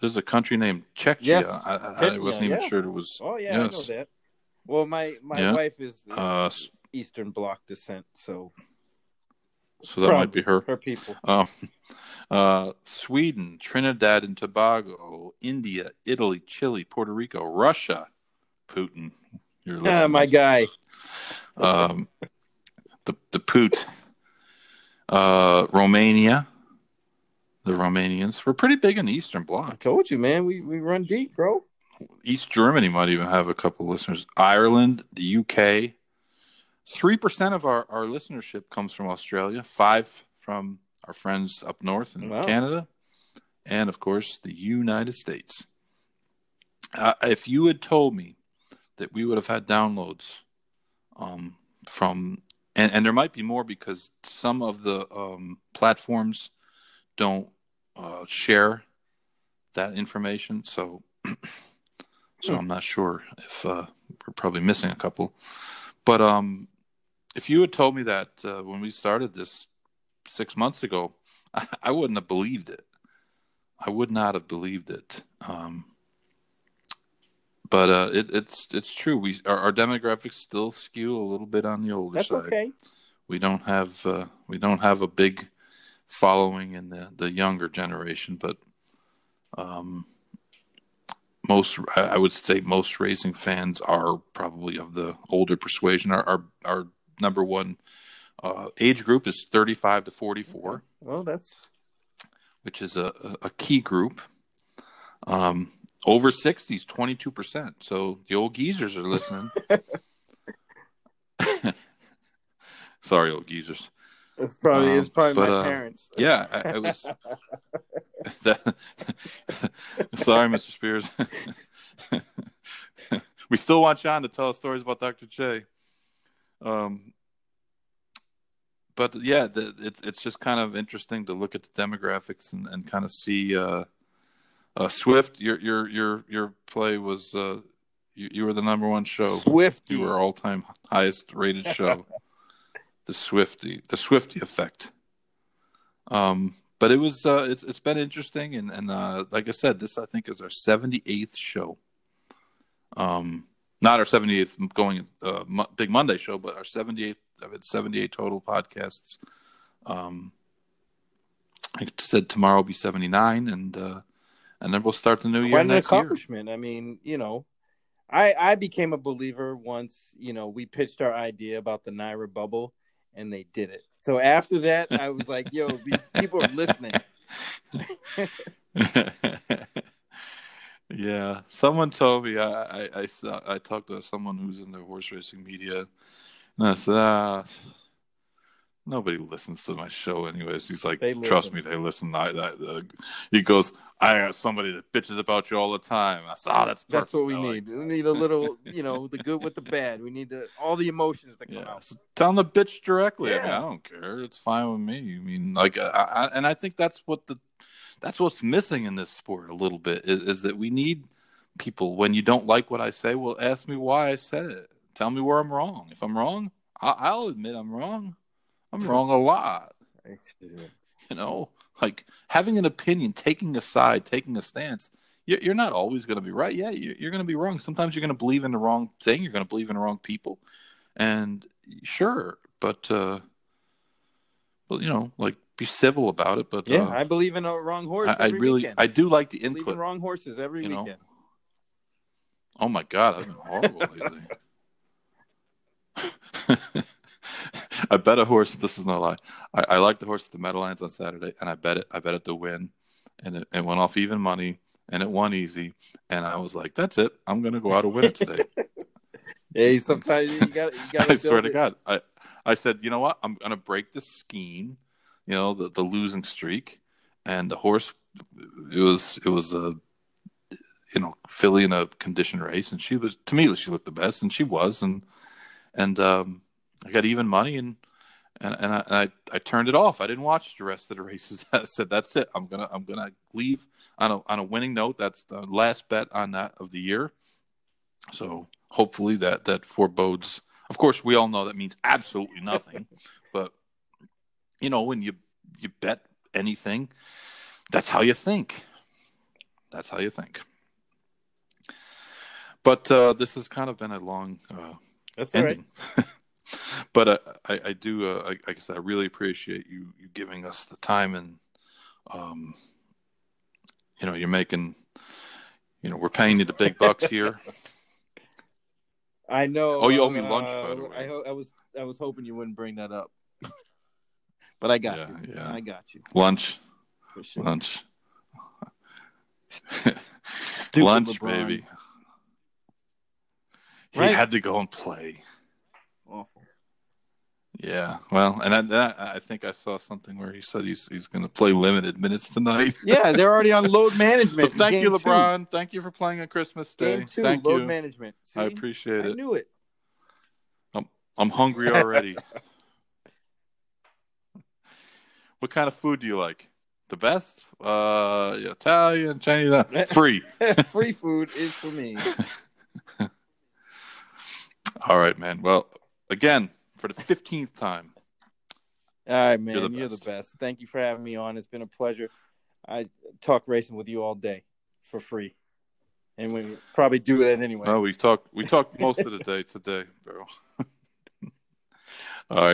There's a country named Czechia. Yes, I, I, I wasn't even yeah. sure it was. Oh yeah, I know that. Well, my my Yeah. wife is, is Uh, Eastern Bloc descent, so so that might be her. her people. Um, uh, Sweden, Trinidad and Tobago, India, Italy, Chile, Puerto Rico, Russia, Putin. You're Ah, listening. my guy. um, the the Poot, uh, Romania, the Romanians. We're pretty big in the Eastern I Bloc. told you, man. We we run deep, bro. East Germany might even have a couple listeners. Ireland, the UK. Three percent of our, our listenership comes from Australia. Five from our friends up north in Wow. Canada, and of course the United States. Uh, if you had told me that we would have had downloads um, from, and, and there might be more because some of the um, platforms don't uh, share that information, so so Hmm. I'm not sure if uh, we're probably missing a couple. But um, if you had told me that uh, when we started this six months ago, I, I wouldn't have believed it. I would not have believed it. Um, but uh, it, it's it's true. We our, our demographics still skew a little bit on the older That's side. okay. We don't have uh, we don't have a big following in the, the younger generation, but um, most I would say most racing fans are probably of the older persuasion. Our our, our number one uh, age group is thirty five to forty four Well, that's which is a, a- a key group. Um, over 60s, 22%. So the old geezers are listening. Sorry, old geezers. it's probably Um, it's probably but, my uh, parents. Yeah, I, I was. that, sorry, Mr. Spears. we still want John to tell us stories about Dr. J. Um, but yeah, the, it's it's just kind of interesting to look at the demographics and, and kind of see. Uh, uh, Swift, your your your your play was uh, you, you were the number one show. Swifty. You were all time highest rated show. the Swifty, the Swifty effect. Um, but it was uh, it's it's been interesting, and and uh, like I said, this I think is our seventy eighth show. Um, not our seventy eighth going uh, Big Monday show, but our seventy eighth. I've had seventy eight total podcasts. Um, I said tomorrow will be seventy nine, and uh, and then we'll start the new year Quite an next year. accomplishment. I mean, you know, I I became a believer once. You know, we pitched our idea about the Naira bubble, and they did it. So after that, I was like, "Yo, people are listening." yeah, someone told me I, I I saw- I talked to someone who's in the horse racing media, and I said, ah, nobody listens to my show anyways. He's like, trust me, they listen. I, I, uh, he goes, I have somebody that bitches about you all the time. I said, oh, that's That's what we I like need. We need a little, you know, the good with the bad. We need the, all the emotions that come Yeah, out. so tell them to bitch directly. I mean, I don't care. It's fine with me. I mean, like, I, I, and I think that's what the that's what's missing in this sport a little bit is, is that we need people when you don't like what I say. Well, ask me why I said it. Tell me where I'm wrong. If I'm wrong, I, I'll admit I'm wrong. I'm wrong a lot. You know, like having an opinion, taking a side, taking a stance. You're, you're not always going to be right. Yeah, you're, you're going to be wrong. Sometimes you're going to believe in the wrong thing. You're going to believe in the wrong people, and sure, but uh, well, you know, like be civil about it. But Yeah, uh, I believe in a wrong horse. I, I really, weekend. I do like the I believe in input. wrong horses every you know. weekend. Oh my god, I've been horrible lately. I bet a horse. This is no lie. I, I like the horse at the Meadowlands on Saturday, and I bet it. I bet it to win, and it, it went off even money, and it won easy. And I was like, "That's it. I'm going to go out and win it today." Yeah, sometimes you got. You got I swear to God, I I said, you know what? I'm going to break the scheme, you know, the the losing streak, and the horse. It was it was a. you know filly in a condition race, and she was to me she looked the best, and she was, and and um, I got even money, and and and I, and I, I turned it off. I didn't watch the rest of the races. I said that's it. I'm gonna I'm gonna leave on a on a winning note. That's the last bet on that of the year. So hopefully that that forebodes. Of course, we all know that means absolutely nothing, you know when you you bet anything, that's how you think. That's how you think. But uh, this has kind of been a long uh, That's all right. ending. but uh, I, I do, uh, I, I said, I really appreciate you, you giving us the time and, um, you know, you're making, you know, we're paying you the big bucks here. I know. Oh, you owe me lunch, by uh, the way. I, I was I was hoping you wouldn't bring that up, but I got Yeah, you. yeah. I got you. Lunch, sure. lunch, lunch, LeBron. baby. He Right. had to go and play. Awful. Yeah, well, and I, that, I think I saw something where he said he's he's going to play limited minutes tonight. Yeah, they're already on load management. Thank you, two. LeBron. Thank you for playing on Christmas Day. Game two, thank load you. management. See? I appreciate it. I knew it. I'm hungry already. what kind of food do you like? The best? Uh, Italian, Chinese, uh, free. Free food is for me. All right, man. Well, again, for the 15th time, All right, man. You're You're the the, best. Thank you for having me on. It's been a pleasure. I talk racing with you all day for free, and we probably do that anyway. oh, we talked we talked most of the day today, bro. All right.